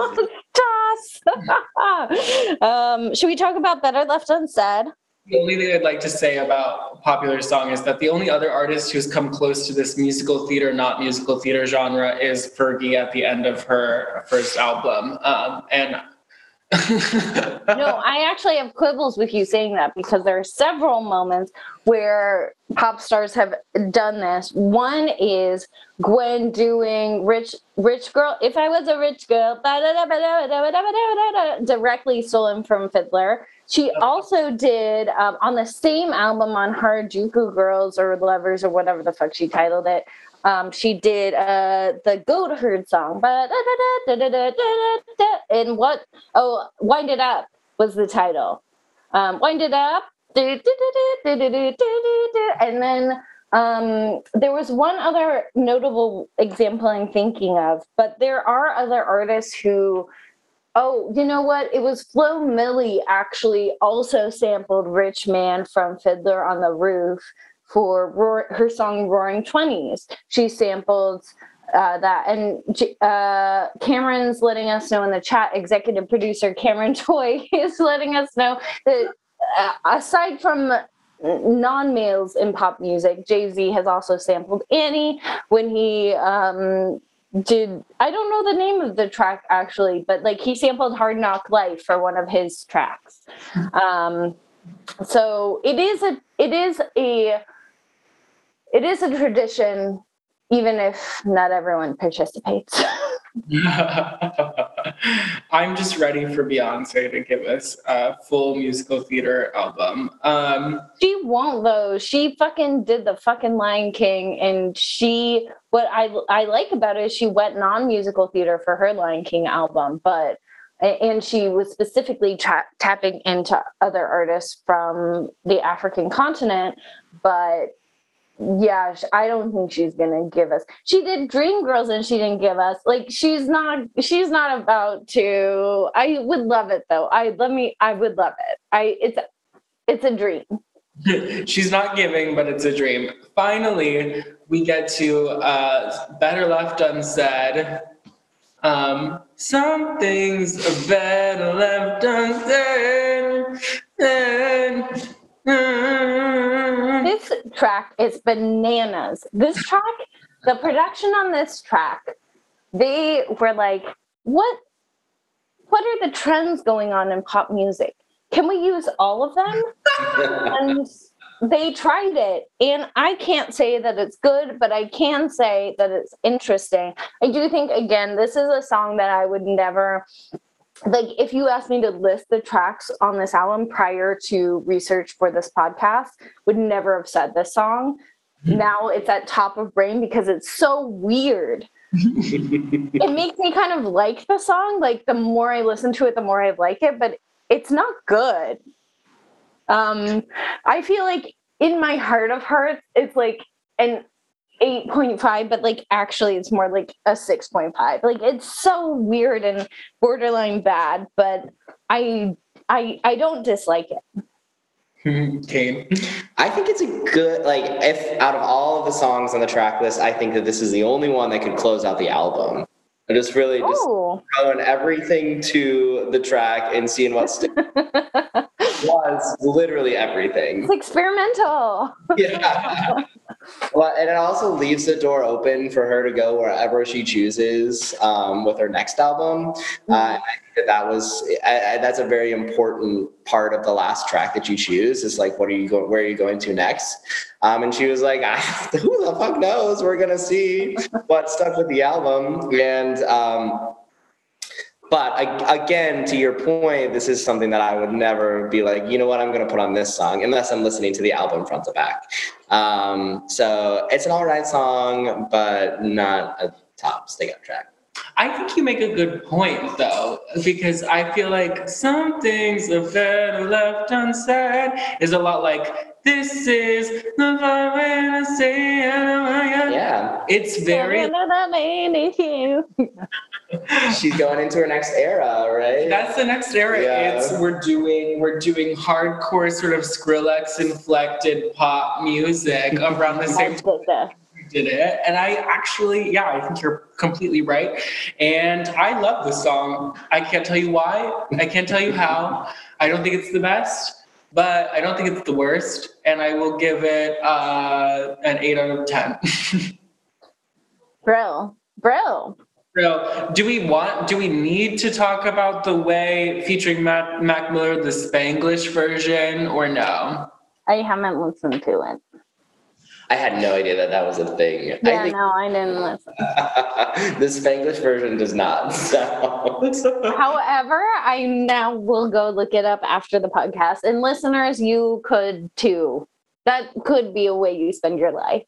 um, should we talk about Better Left Unsaid? The only thing I'd like to say about popular song is that the only other artist who's come close to this musical theater, not musical theater genre, is Fergie at the end of her first album. Um, and No, I actually have quibbles with you saying that because there are several moments where pop stars have done this. One is Gwen doing "Rich Rich Girl." If I was a rich girl, directly stolen from Fiddler. She also did um, on the same album on Harajuku Girls or Lovers or whatever the fuck she titled it. Um, she did uh, the Goat Herd song, but. and what? Oh, Wind It Up was the title. Um, Wind It Up, and then um, there was one other notable example I'm thinking of, but there are other artists who. Oh, you know what? It was Flo Milli actually also sampled Rich Man from Fiddler on the Roof for roar, her song Roaring Twenties. She sampled uh, that. And uh, Cameron's letting us know in the chat, executive producer Cameron Toy is letting us know that uh, aside from non males in pop music, Jay Z has also sampled Annie when he um, did I don't know the name of the track actually, but like he sampled Hard Knock Life for one of his tracks. Um, so it is a it is a it is a tradition, even if not everyone participates. I'm just ready for Beyonce to give us a full musical theater album. Um, she won't though. She fucking did the fucking Lion King, and she what I I like about it is she went non musical theater for her Lion King album, but and she was specifically tra- tapping into other artists from the African continent, but yeah, I don't think she's gonna give us. She did Dream Girls and she didn't give us. Like she's not. She's not about to. I would love it though. I let me. I would love it. I. It's. It's a dream. she's not giving, but it's a dream. Finally, we get to uh, better left unsaid. Um, some things are better left unsaid. This track is bananas. This track, the production on this track, they were like, what what are the trends going on in pop music? Can we use all of them? and they tried it and i can't say that it's good but i can say that it's interesting i do think again this is a song that i would never like if you asked me to list the tracks on this album prior to research for this podcast would never have said this song. Mm-hmm. now it's at top of brain because it's so weird. It makes me kind of like the song like the more i listen to it the more i like it but it's not good. Um i feel like in my heart of hearts it's like an 8.5 but like actually it's more like a 6.5 like it's so weird and borderline bad but i i i don't dislike it Kane. I think it's a good like if out of all of the songs on the track list, I think that this is the only one that could close out the album. I just really just oh. throwing everything to the track and seeing what sticks. was literally everything. It's experimental. yeah. Well, and it also leaves the door open for her to go wherever she chooses um, with her next album. Mm-hmm. Uh, I think that that was I, I, that's a very important part of the last track that you choose. Is like, what are you going? Where are you going to next? Um, and she was like, "Who the fuck knows? We're gonna see what stuck with the album." And um, but again, to your point, this is something that I would never be like, you know what, I'm going to put on this song unless I'm listening to the album front to back. Um, so it's an all right song, but not a top stick up track. I think you make a good point though, because I feel like some things are better left unsaid is a lot like this is the vibe when I say yeah. It's very She's going into her next era, right? That's the next era. Yeah. It's we're doing we're doing hardcore sort of Skrillex inflected pop music around the same time did it. And I actually, yeah, I think you're completely right. And I love the song. I can't tell you why. I can't tell you how. I don't think it's the best, but I don't think it's the worst. And I will give it uh, an eight out of ten. bro, brill. So, do we want, do we need to talk about the way featuring Matt, Mac Miller, the Spanglish version, or no? I haven't listened to it. I had no idea that that was a thing. Yeah, I think, no, I didn't listen. the Spanglish version does not. So. However, I now will go look it up after the podcast. And listeners, you could too. That could be a way you spend your life.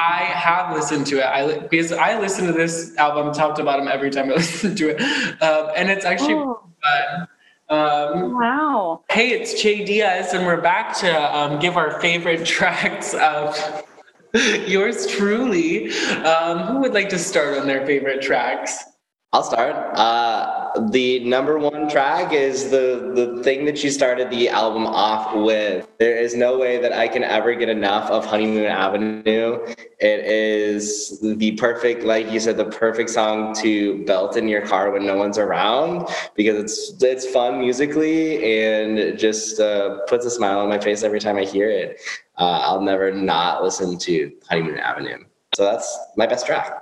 I have listened to it. I because I listen to this album top to bottom every time I listen to it, um, and it's actually oh. fun. Um, wow. Hey, it's Che Diaz, and we're back to um, give our favorite tracks of yours truly. Um, who would like to start on their favorite tracks? I'll start. Uh, the number one track is the the thing that she started the album off with. There is no way that I can ever get enough of Honeymoon Avenue. It is the perfect, like you said, the perfect song to belt in your car when no one's around because it's it's fun musically and just uh, puts a smile on my face every time I hear it. Uh, I'll never not listen to Honeymoon Avenue. So that's my best track.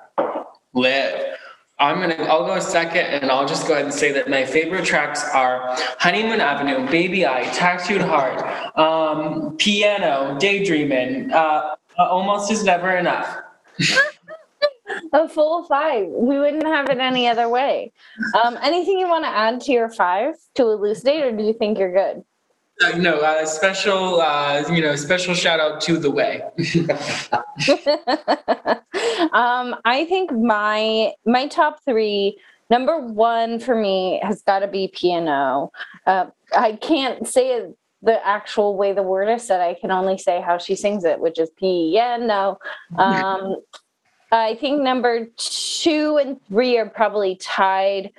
Lit. I'm gonna. I'll go second, and I'll just go ahead and say that my favorite tracks are "Honeymoon Avenue," "Baby I," "Tattooed Heart," um, "Piano," "Daydreaming," uh, "Almost Is Never Enough." a full five. We wouldn't have it any other way. Um, anything you want to add to your five to elucidate, or do you think you're good? Uh, no, uh, special, uh, you know, special shout out to the way. um, I think my my top three. Number one for me has got to be piano. Uh, I can't say it the actual way the word is said. I can only say how she sings it, which is piano. Um, I think number two and three are probably tied.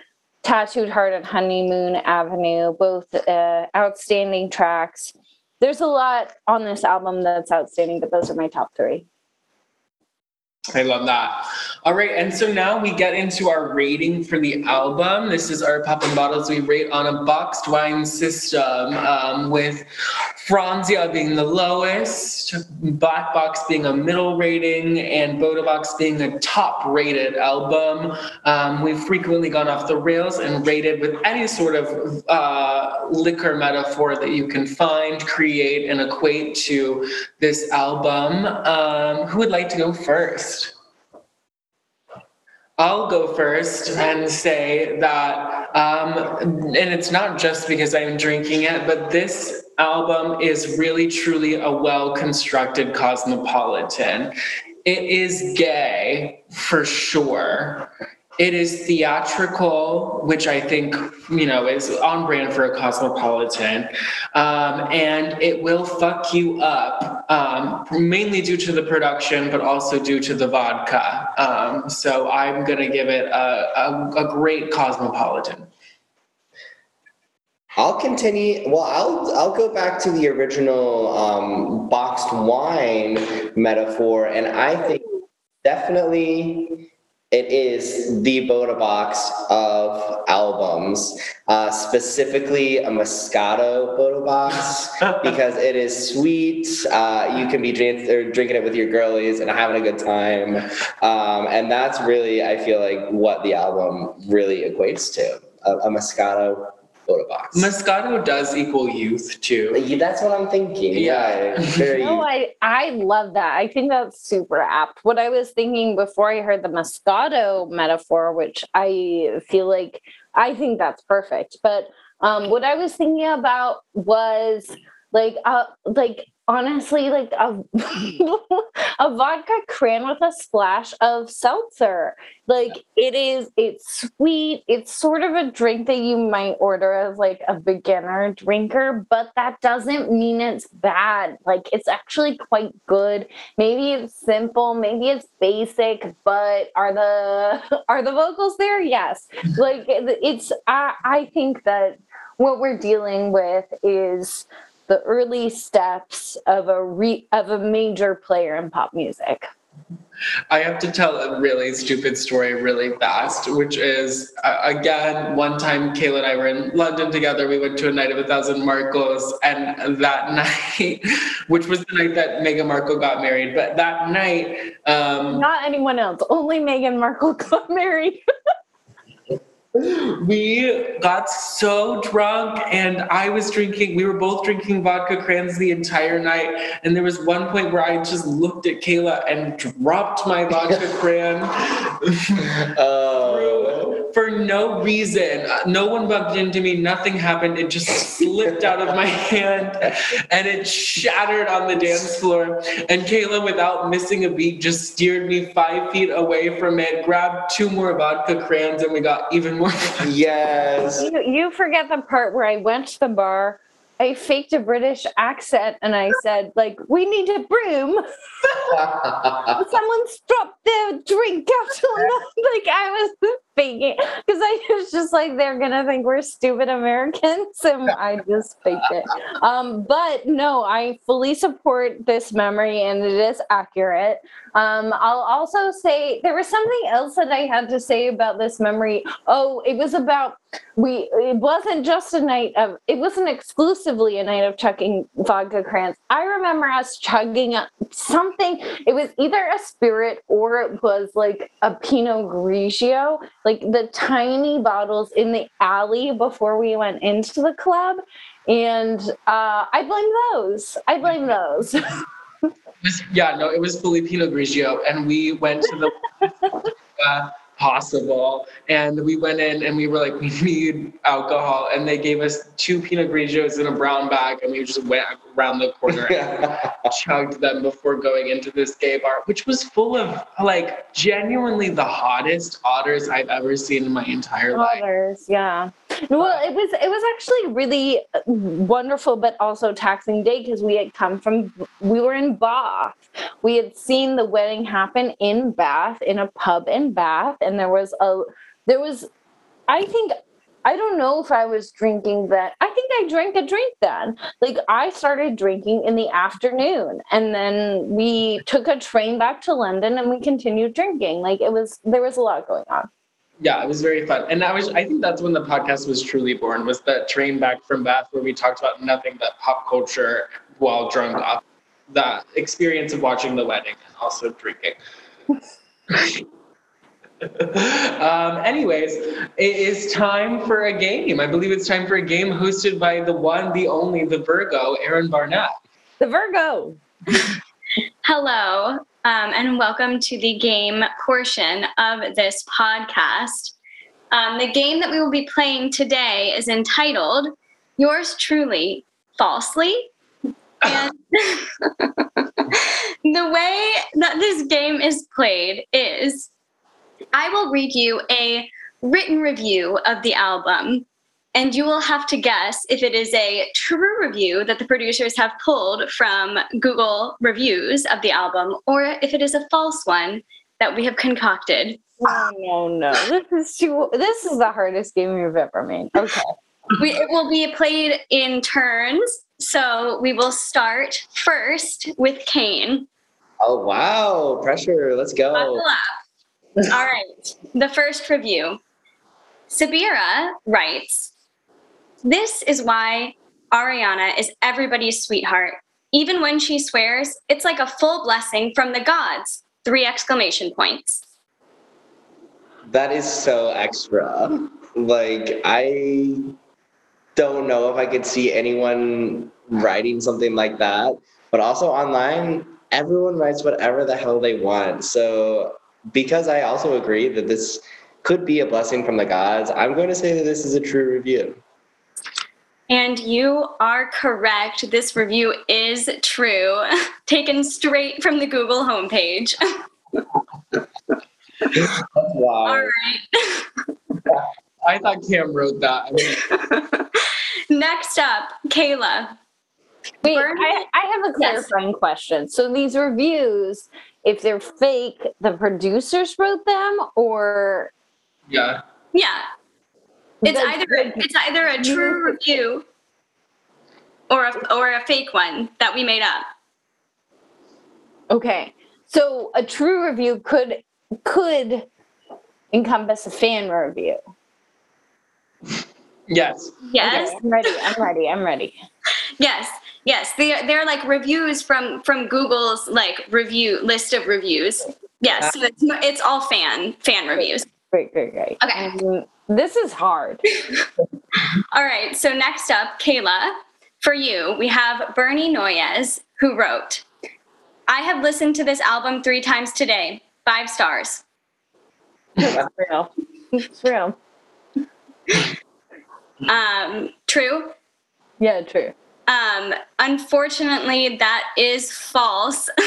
Tattooed Heart and Honeymoon Avenue, both uh, outstanding tracks. There's a lot on this album that's outstanding, but those are my top three. I love that. All right, and so now we get into our rating for the album. This is our pop and Bottles we rate on a boxed wine system, um, with Franzia being the lowest, Black Box being a middle rating, and Bota Box being a top rated album. Um, we've frequently gone off the rails and rated with any sort of uh, liquor metaphor that you can find, create, and equate to this album. Um, who would like to go first? I'll go first and say that, um, and it's not just because I'm drinking it, but this album is really, truly a well constructed cosmopolitan. It is gay for sure. It is theatrical, which I think you know is on brand for a cosmopolitan, um, and it will fuck you up, um, mainly due to the production, but also due to the vodka. Um, so I'm gonna give it a, a, a great cosmopolitan. I'll continue. Well, I'll I'll go back to the original um, boxed wine metaphor, and I think definitely it is the Bota box of albums, uh, specifically a Moscato Bota box because it is sweet. Uh, you can be drink- drinking it with your girlies and having a good time, um, and that's really I feel like what the album really equates to a, a Moscato Bota box. Moscato does equal youth too. That's what I'm thinking. Yeah, very. No, I I love that. I think that's super apt. What I was thinking before I heard the Moscato metaphor, which I feel like I think that's perfect. But um, what I was thinking about was like uh, like honestly like a, a vodka cran with a splash of seltzer. Like it is it's sweet. It's sort of a drink that you might order as like a beginner drinker but that doesn't mean it's bad. Like it's actually quite good. Maybe it's simple maybe it's basic but are the are the vocals there? Yes. Like it's i i think that what we're dealing with is the early steps of a re- of a major player in pop music. I have to tell a really stupid story really fast, which is uh, again, one time Kaela and I were in London together. We went to a night of a thousand Markles, and that night, which was the night that Meghan Markle got married, but that night, um, not anyone else, only Meghan Markle got married. we got so drunk and I was drinking, we were both drinking vodka crans the entire night. And there was one point where I just looked at Kaela and dropped my vodka cran. uh, for no reason. No one bumped into me. Nothing happened. It just slipped out of my hand and it shattered on the dance floor. And Kaela, without missing a beat, just steered me five feet away from it, grabbed two more vodka crans, and we got even more. yes. You, you forget the part where I went to the bar I faked a British accent and I said, like, we need a broom. Someone's dropped their drink out like I was because I was just like, they're gonna think we're stupid Americans. And I just faked it. Um, but no, I fully support this memory and it is accurate. Um, I'll also say there was something else that I had to say about this memory. Oh, it was about we it wasn't just a night of it wasn't exclusively a night of chugging vodka crans. I remember us chugging something. It was either a spirit or it was like a Pinot Grigio. Like the tiny bottles in the alley before we went into the club. And uh, I blame those. I blame those. yeah, no, it was Filipino Grigio, and we went to the uh, possible. And we went in and we were like, we need alcohol. And they gave us two Pinot Grigios in a brown bag. And we just went around the corner and chugged them before going into this gay bar, which was full of like genuinely the hottest otters I've ever seen in my entire life. Others, yeah. Well, it was it was actually really uh, wonderful, but also taxing day because we had come from we were in Bath. We had seen the wedding happen in Bath in a pub in Bath, and there was a there was I think I don't know if I was drinking then. I think I drank a drink then. Like I started drinking in the afternoon and then we took a train back to London and we continued drinking. Like it was there was a lot going on. Yeah, it was very fun. And I was I think that's when the podcast was truly born was that train back from Bath where we talked about nothing but pop culture while drunk off that experience of watching the wedding and also drinking. um, anyways, it is time for a game. I believe it's time for a game hosted by the one, the only, the Virgo, Erin Barnett. The Virgo. Hello, um, and welcome to the game portion of this podcast. Um, the game that we will be playing today is entitled Yours Truly Falsely. And the way that this game is played is I will read you a written review of the album, and you will have to guess if it is a true review that the producers have pulled from Google reviews of the album, or if it is a false one that we have concocted. No, no, no. This is too. This is the hardest game you've ever made. Okay. We, it will be played in turns. So we will start first with Kane. Oh wow, pressure. Let's go. All right. The first review. Sabira writes, This is why Ariana is everybody's sweetheart. Even when she swears, it's like a full blessing from the gods. Three exclamation points. That is so extra. Like I don't know if I could see anyone writing something like that. But also online, everyone writes whatever the hell they want. So because I also agree that this could be a blessing from the gods, I'm going to say that this is a true review. And you are correct. This review is true, taken straight from the Google homepage. wow. All right. I thought Cam wrote that. I mean, Next up, Kaela. Wait, I, I, have a clarifying yes. question. So these reviews, if they're fake, the producers wrote them, or yeah, yeah, it's the, either it's either a true review or a or a fake one that we made up. Okay, so a true review could could encompass a fan review. Yes. Yes. Okay, I'm ready. I'm ready. I'm ready. yes. Yes. They are, they're like reviews from from Google's like review list of reviews. Yes. So it's, it's all fan fan reviews. Great, great, great. Okay. Um, this is hard. all right. So next up, Kaela, for you, we have Bernie Noyes, who wrote, I have listened to this album three times today. Five stars. That's real. It's real. Um, true. Yeah, true. Um, unfortunately, that is false.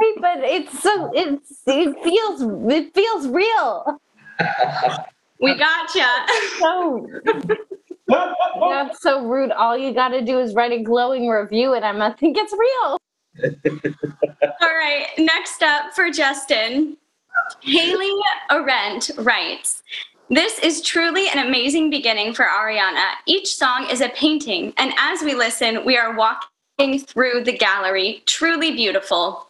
Wait, but it's so it's it feels it feels real. we gotcha. So that's so rude. All you got to do is write a glowing review, and I'm gonna think it's real. All right. Next up for Justin, Haley Arendt writes. This is truly an amazing beginning for Ariana. Each song is a painting, and as we listen, we are walking through the gallery. Truly beautiful.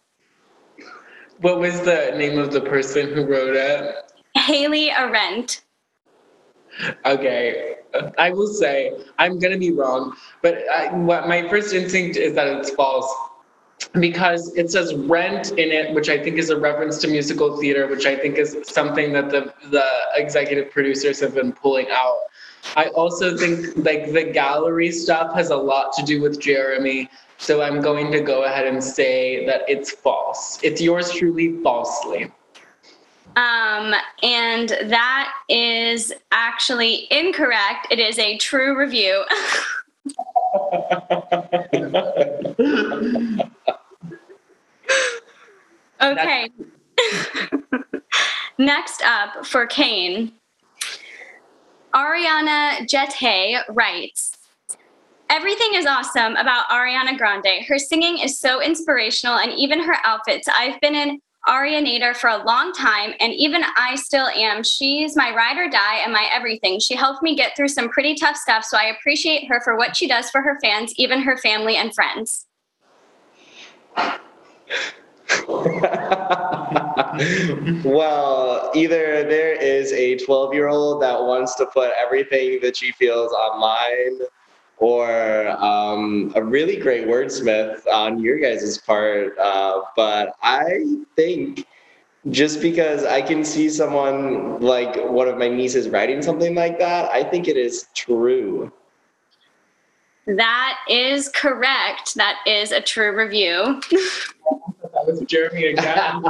What was the name of the person who wrote it? Haley Arendt. Okay, I will say I'm gonna be wrong, but I, what my first instinct is that it's false. Because it says rent in it, which I think is a reference to musical theater, which I think is something that the the executive producers have been pulling out. I also think like the gallery stuff has a lot to do with Jeremy. So I'm going to go ahead and say that it's false. It's yours truly falsely. Um, and that is actually incorrect. It is a true review. okay. Next up for Kane, Ariana Jete writes, Everything is awesome about Ariana Grande. Her singing is so inspirational, and even her outfits. I've been an Nader for a long time, and even I still am. She's my ride or die and my everything. She helped me get through some pretty tough stuff, so I appreciate her for what she does for her fans, even her family and friends. well, either there is a 12 year old that wants to put everything that she feels online, or um, a really great wordsmith on your guys' part. Uh, but I think just because I can see someone like one of my nieces writing something like that, I think it is true. That is correct. That is a true review. that was Jeremy again.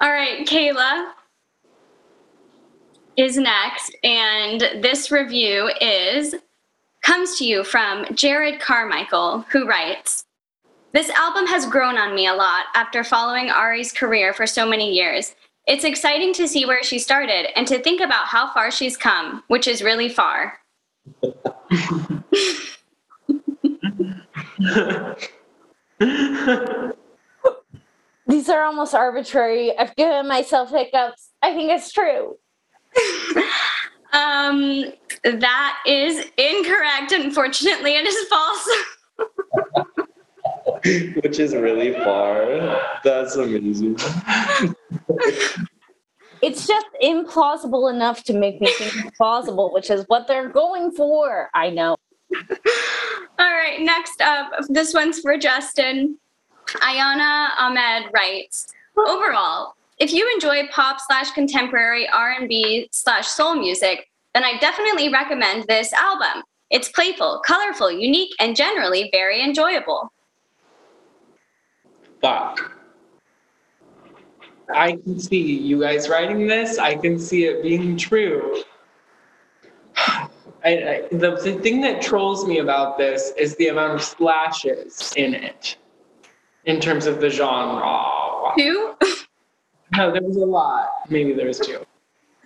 All right, Kaela is next, and this review is comes to you from Jared Carmichael, who writes. This album has grown on me a lot after following Ari's career for so many years. It's exciting to see where she started and to think about how far she's come, which is really far. These are almost arbitrary. I've given myself hiccups. I think it's true. um, that is incorrect. Unfortunately, it is false. Which is really far. That's amazing. it's just implausible enough to make me think it's plausible, which is what they're going for. I know. All right, next up, this one's for Justin. Ayana Ahmed writes, overall, if you enjoy pop slash contemporary R&B slash soul music, then I definitely recommend this album. It's playful, colorful, unique, and generally very enjoyable. Fuck. I can see you guys writing this. I can see it being true. I, I, the, the thing that trolls me about this is the amount of slashes in it, in terms of the genre. Two? no, there was a lot. Maybe there was two.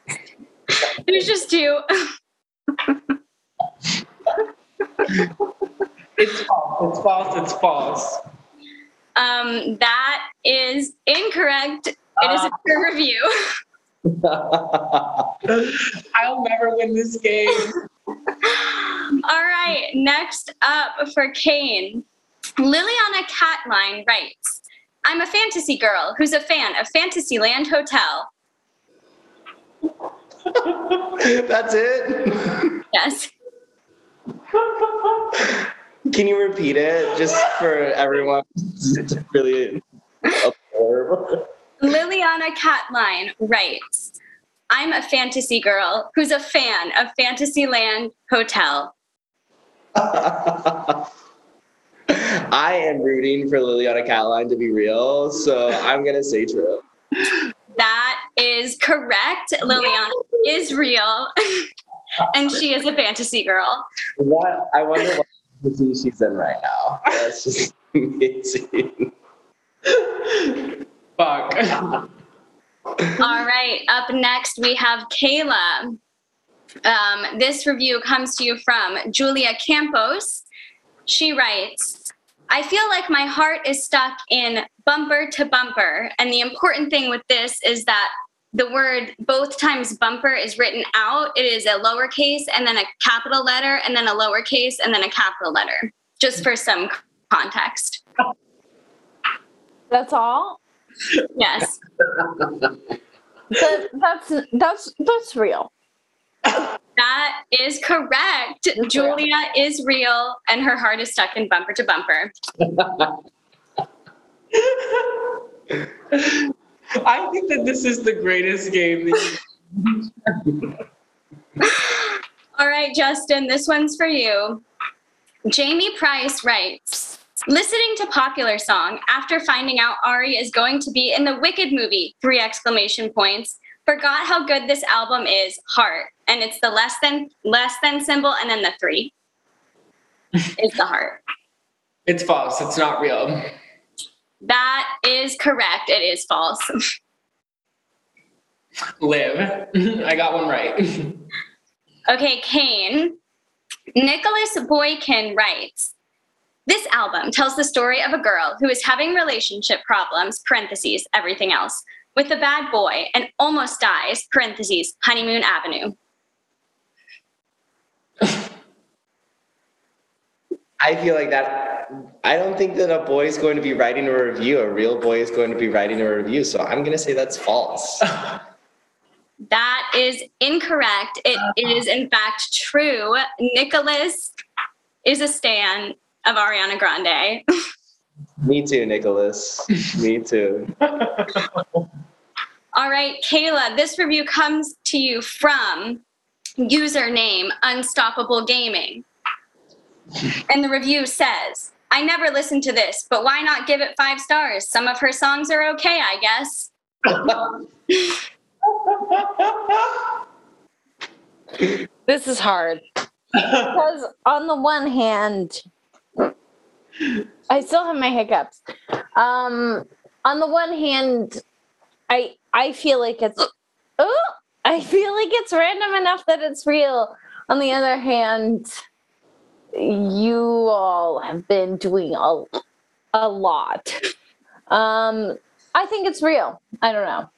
There's just two. it's false. It's false. It's false. Um, that is incorrect. It is a peer review. I'll never win this game. All right, next up for Kane, Liliana Catline writes, I'm a fantasy girl who's a fan of Fantasyland Hotel. That's it? Yes. Can you repeat it just for everyone to really absorb? Liliana Catline writes, I'm a fantasy girl who's a fan of Fantasyland Hotel. I am rooting for Liliana Catline to be real, so I'm going to say true. That is correct. Liliana is real, and she is a fantasy girl. What? I wonder what fantasy she's in right now. That's just amazing. Fuck. All right, up next we have Kaela. Um, this review comes to you from Julia Campos. She writes, I feel like my heart is stuck in bumper to bumper. And the important thing with this is that the word both times bumper is written out. It is a lowercase and then a capital letter and then a lowercase and then a capital letter, just for some context. That's all? Yes. That, that's that's that's real. That is correct. Julia is real, and her heart is stuck in bumper to bumper. I think that this is the greatest game. All right, Justin, this one's for you. Jamie Price writes Listening to popular song after finding out Ari is going to be in the Wicked movie, three exclamation points. Forgot how good this album is, heart. And it's the less than less than symbol and then the three is the heart. it's false. It's not real. That is correct. It is false. Live. I got one right. Okay, Kane. Nicholas Boykin writes This album tells the story of a girl who is having relationship problems, parentheses, everything else, with a bad boy and almost dies, parentheses, honeymoon avenue. I feel like that. I don't think that a boy is going to be writing a review. A real boy is going to be writing a review. So I'm going to say that's false. That is incorrect. It is, in fact, true. Nicholas is a stan of Ariana Grande. Me too, Nicholas. Me too. All right, Kaela, this review comes to you from username Unstoppable Gaming. And the review says, I never listened to this, but why not give it five stars? Some of her songs are okay, I guess. This is hard because on the one hand, I still have my hiccups. Um, on the one hand, I I feel like it's oh, I feel like it's random enough that it's real. On the other hand, you all have been doing a a lot. Um, I think it's real. I don't know.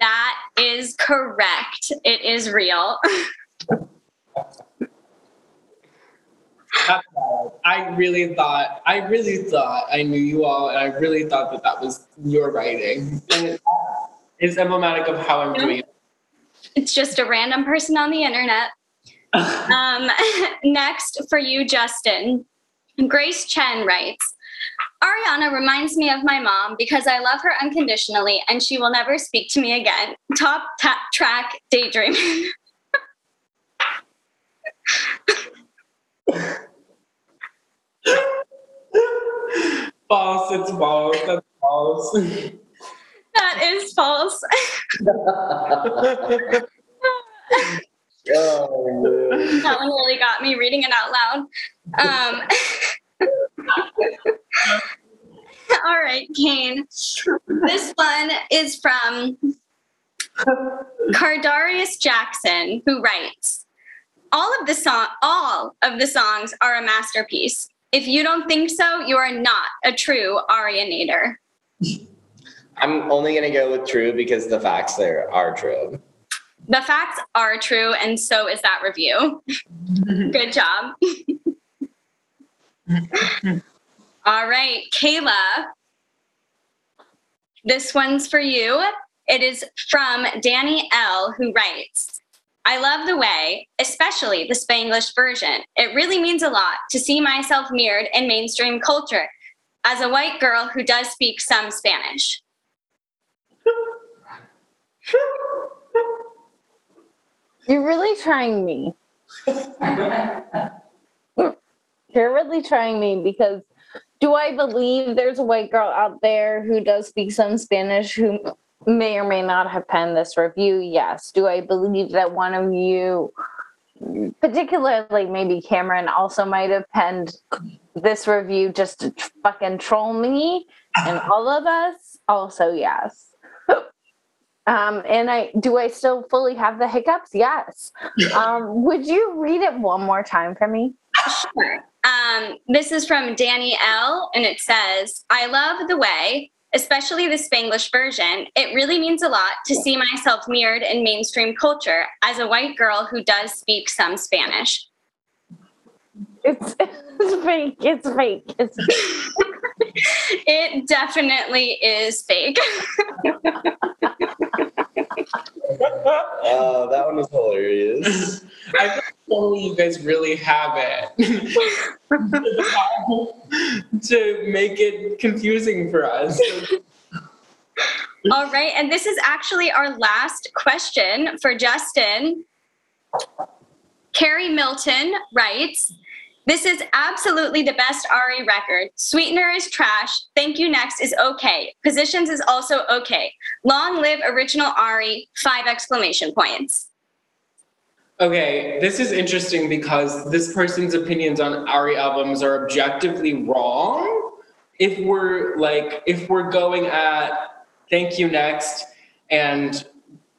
That is correct. It is real. I really thought, I really thought I knew you all, and I really thought that that was your writing. And it's emblematic of how I'm doing it. It's just a random person on the internet. Um, next for you, Justin. Grace Chen writes Ariana reminds me of my mom because I love her unconditionally and she will never speak to me again. Top ta- track daydreaming. false, it's false, that's false. That is false. Oh, that one really got me reading it out loud. Um, all right, Kane. This one is from Cardarius Jackson, who writes, "All of the song, all of the songs are a masterpiece. If you don't think so, you are not a true Arianator." I'm only going to go with true because the facts there are true. The facts are true, and so is that review. Good job. All right, Kaela. This one's for you. It is from Danny L., who writes I love the way, especially the Spanglish version. It really means a lot to see myself mirrored in mainstream culture as a white girl who does speak some Spanish. You're really trying me. You're really trying me because do I believe there's a white girl out there who does speak some Spanish who may or may not have penned this review? Yes. Do I believe that one of you, particularly maybe Cameron, also might have penned this review just to fucking troll me and all of us? Also, yes. Um, and I do I still fully have the hiccups? Yes. Um, would you read it one more time for me? Sure. Um, this is from Danny L, and it says, I love the way, especially the Spanglish version. It really means a lot to see myself mirrored in mainstream culture as a white girl who does speak some Spanish. It's, it's fake. It's fake. It's It definitely is fake. Oh, that one was hilarious. I feel like only you guys really have it to make it confusing for us. All right, and this is actually our last question for Justin. Carrie Milton writes, this is absolutely the best Ari record. Sweetener is trash. Thank you next is okay. Positions is also okay. Long live original Ari. Five exclamation points. Okay, this is interesting because this person's opinions on Ari albums are objectively wrong. If we're like, if we're going at thank you next and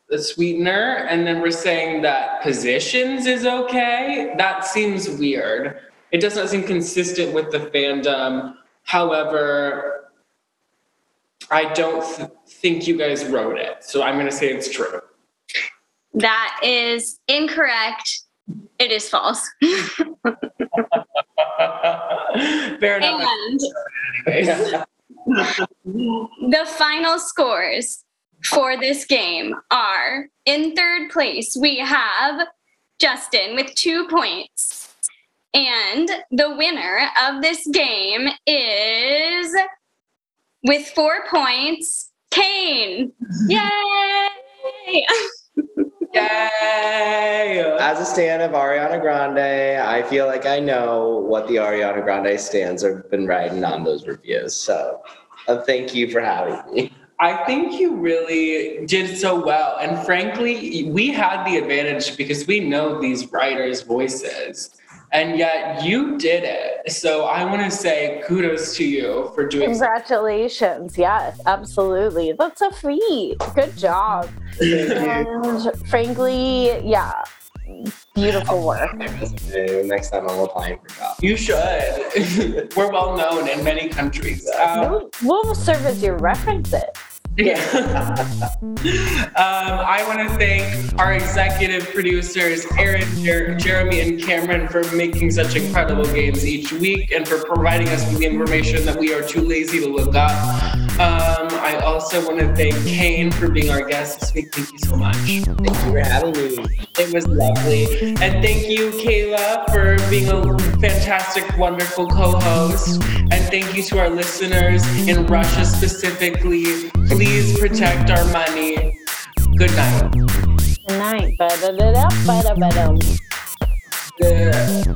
the sweetener, and then we're saying that positions is okay, that seems weird. It does not seem consistent with the fandom. However, I don't th- think you guys wrote it, so I'm going to say it's true. That is incorrect. It is false. Fair enough. and the final scores for this game are in third place, we have Justin with two points. And the winner of this game is with four points, Kane. Yay! Yay! As a stan of Ariana Grande, I feel like I know what the Ariana Grande stands have been writing on those reviews. So uh, thank you for having me. I think you really did so well. And frankly, we had the advantage because we know these writers' voices. And yet you did it. So I want to say kudos to you for doing Congratulations. Yes, absolutely. That's a feat. Good job. And frankly, yeah, beautiful work. Next time I'm applying for jobs. You should. We're well known in many countries. Um, We'll, we'll serve as your references. um, I want to thank our executive producers, Aaron, Jer- Jeremy, and Cameron, for making such incredible games each week and for providing us with the information that we are too lazy to look up. Um, I also want to thank Kane for being our guest this week. Thank you so much. Thank you for having me. It was lovely. And thank you, Kaela, for being a fantastic, wonderful co host. And thank you to our listeners in Russia specifically. Please protect our money. Good night. Good night. Ba-da-da-da. Yeah.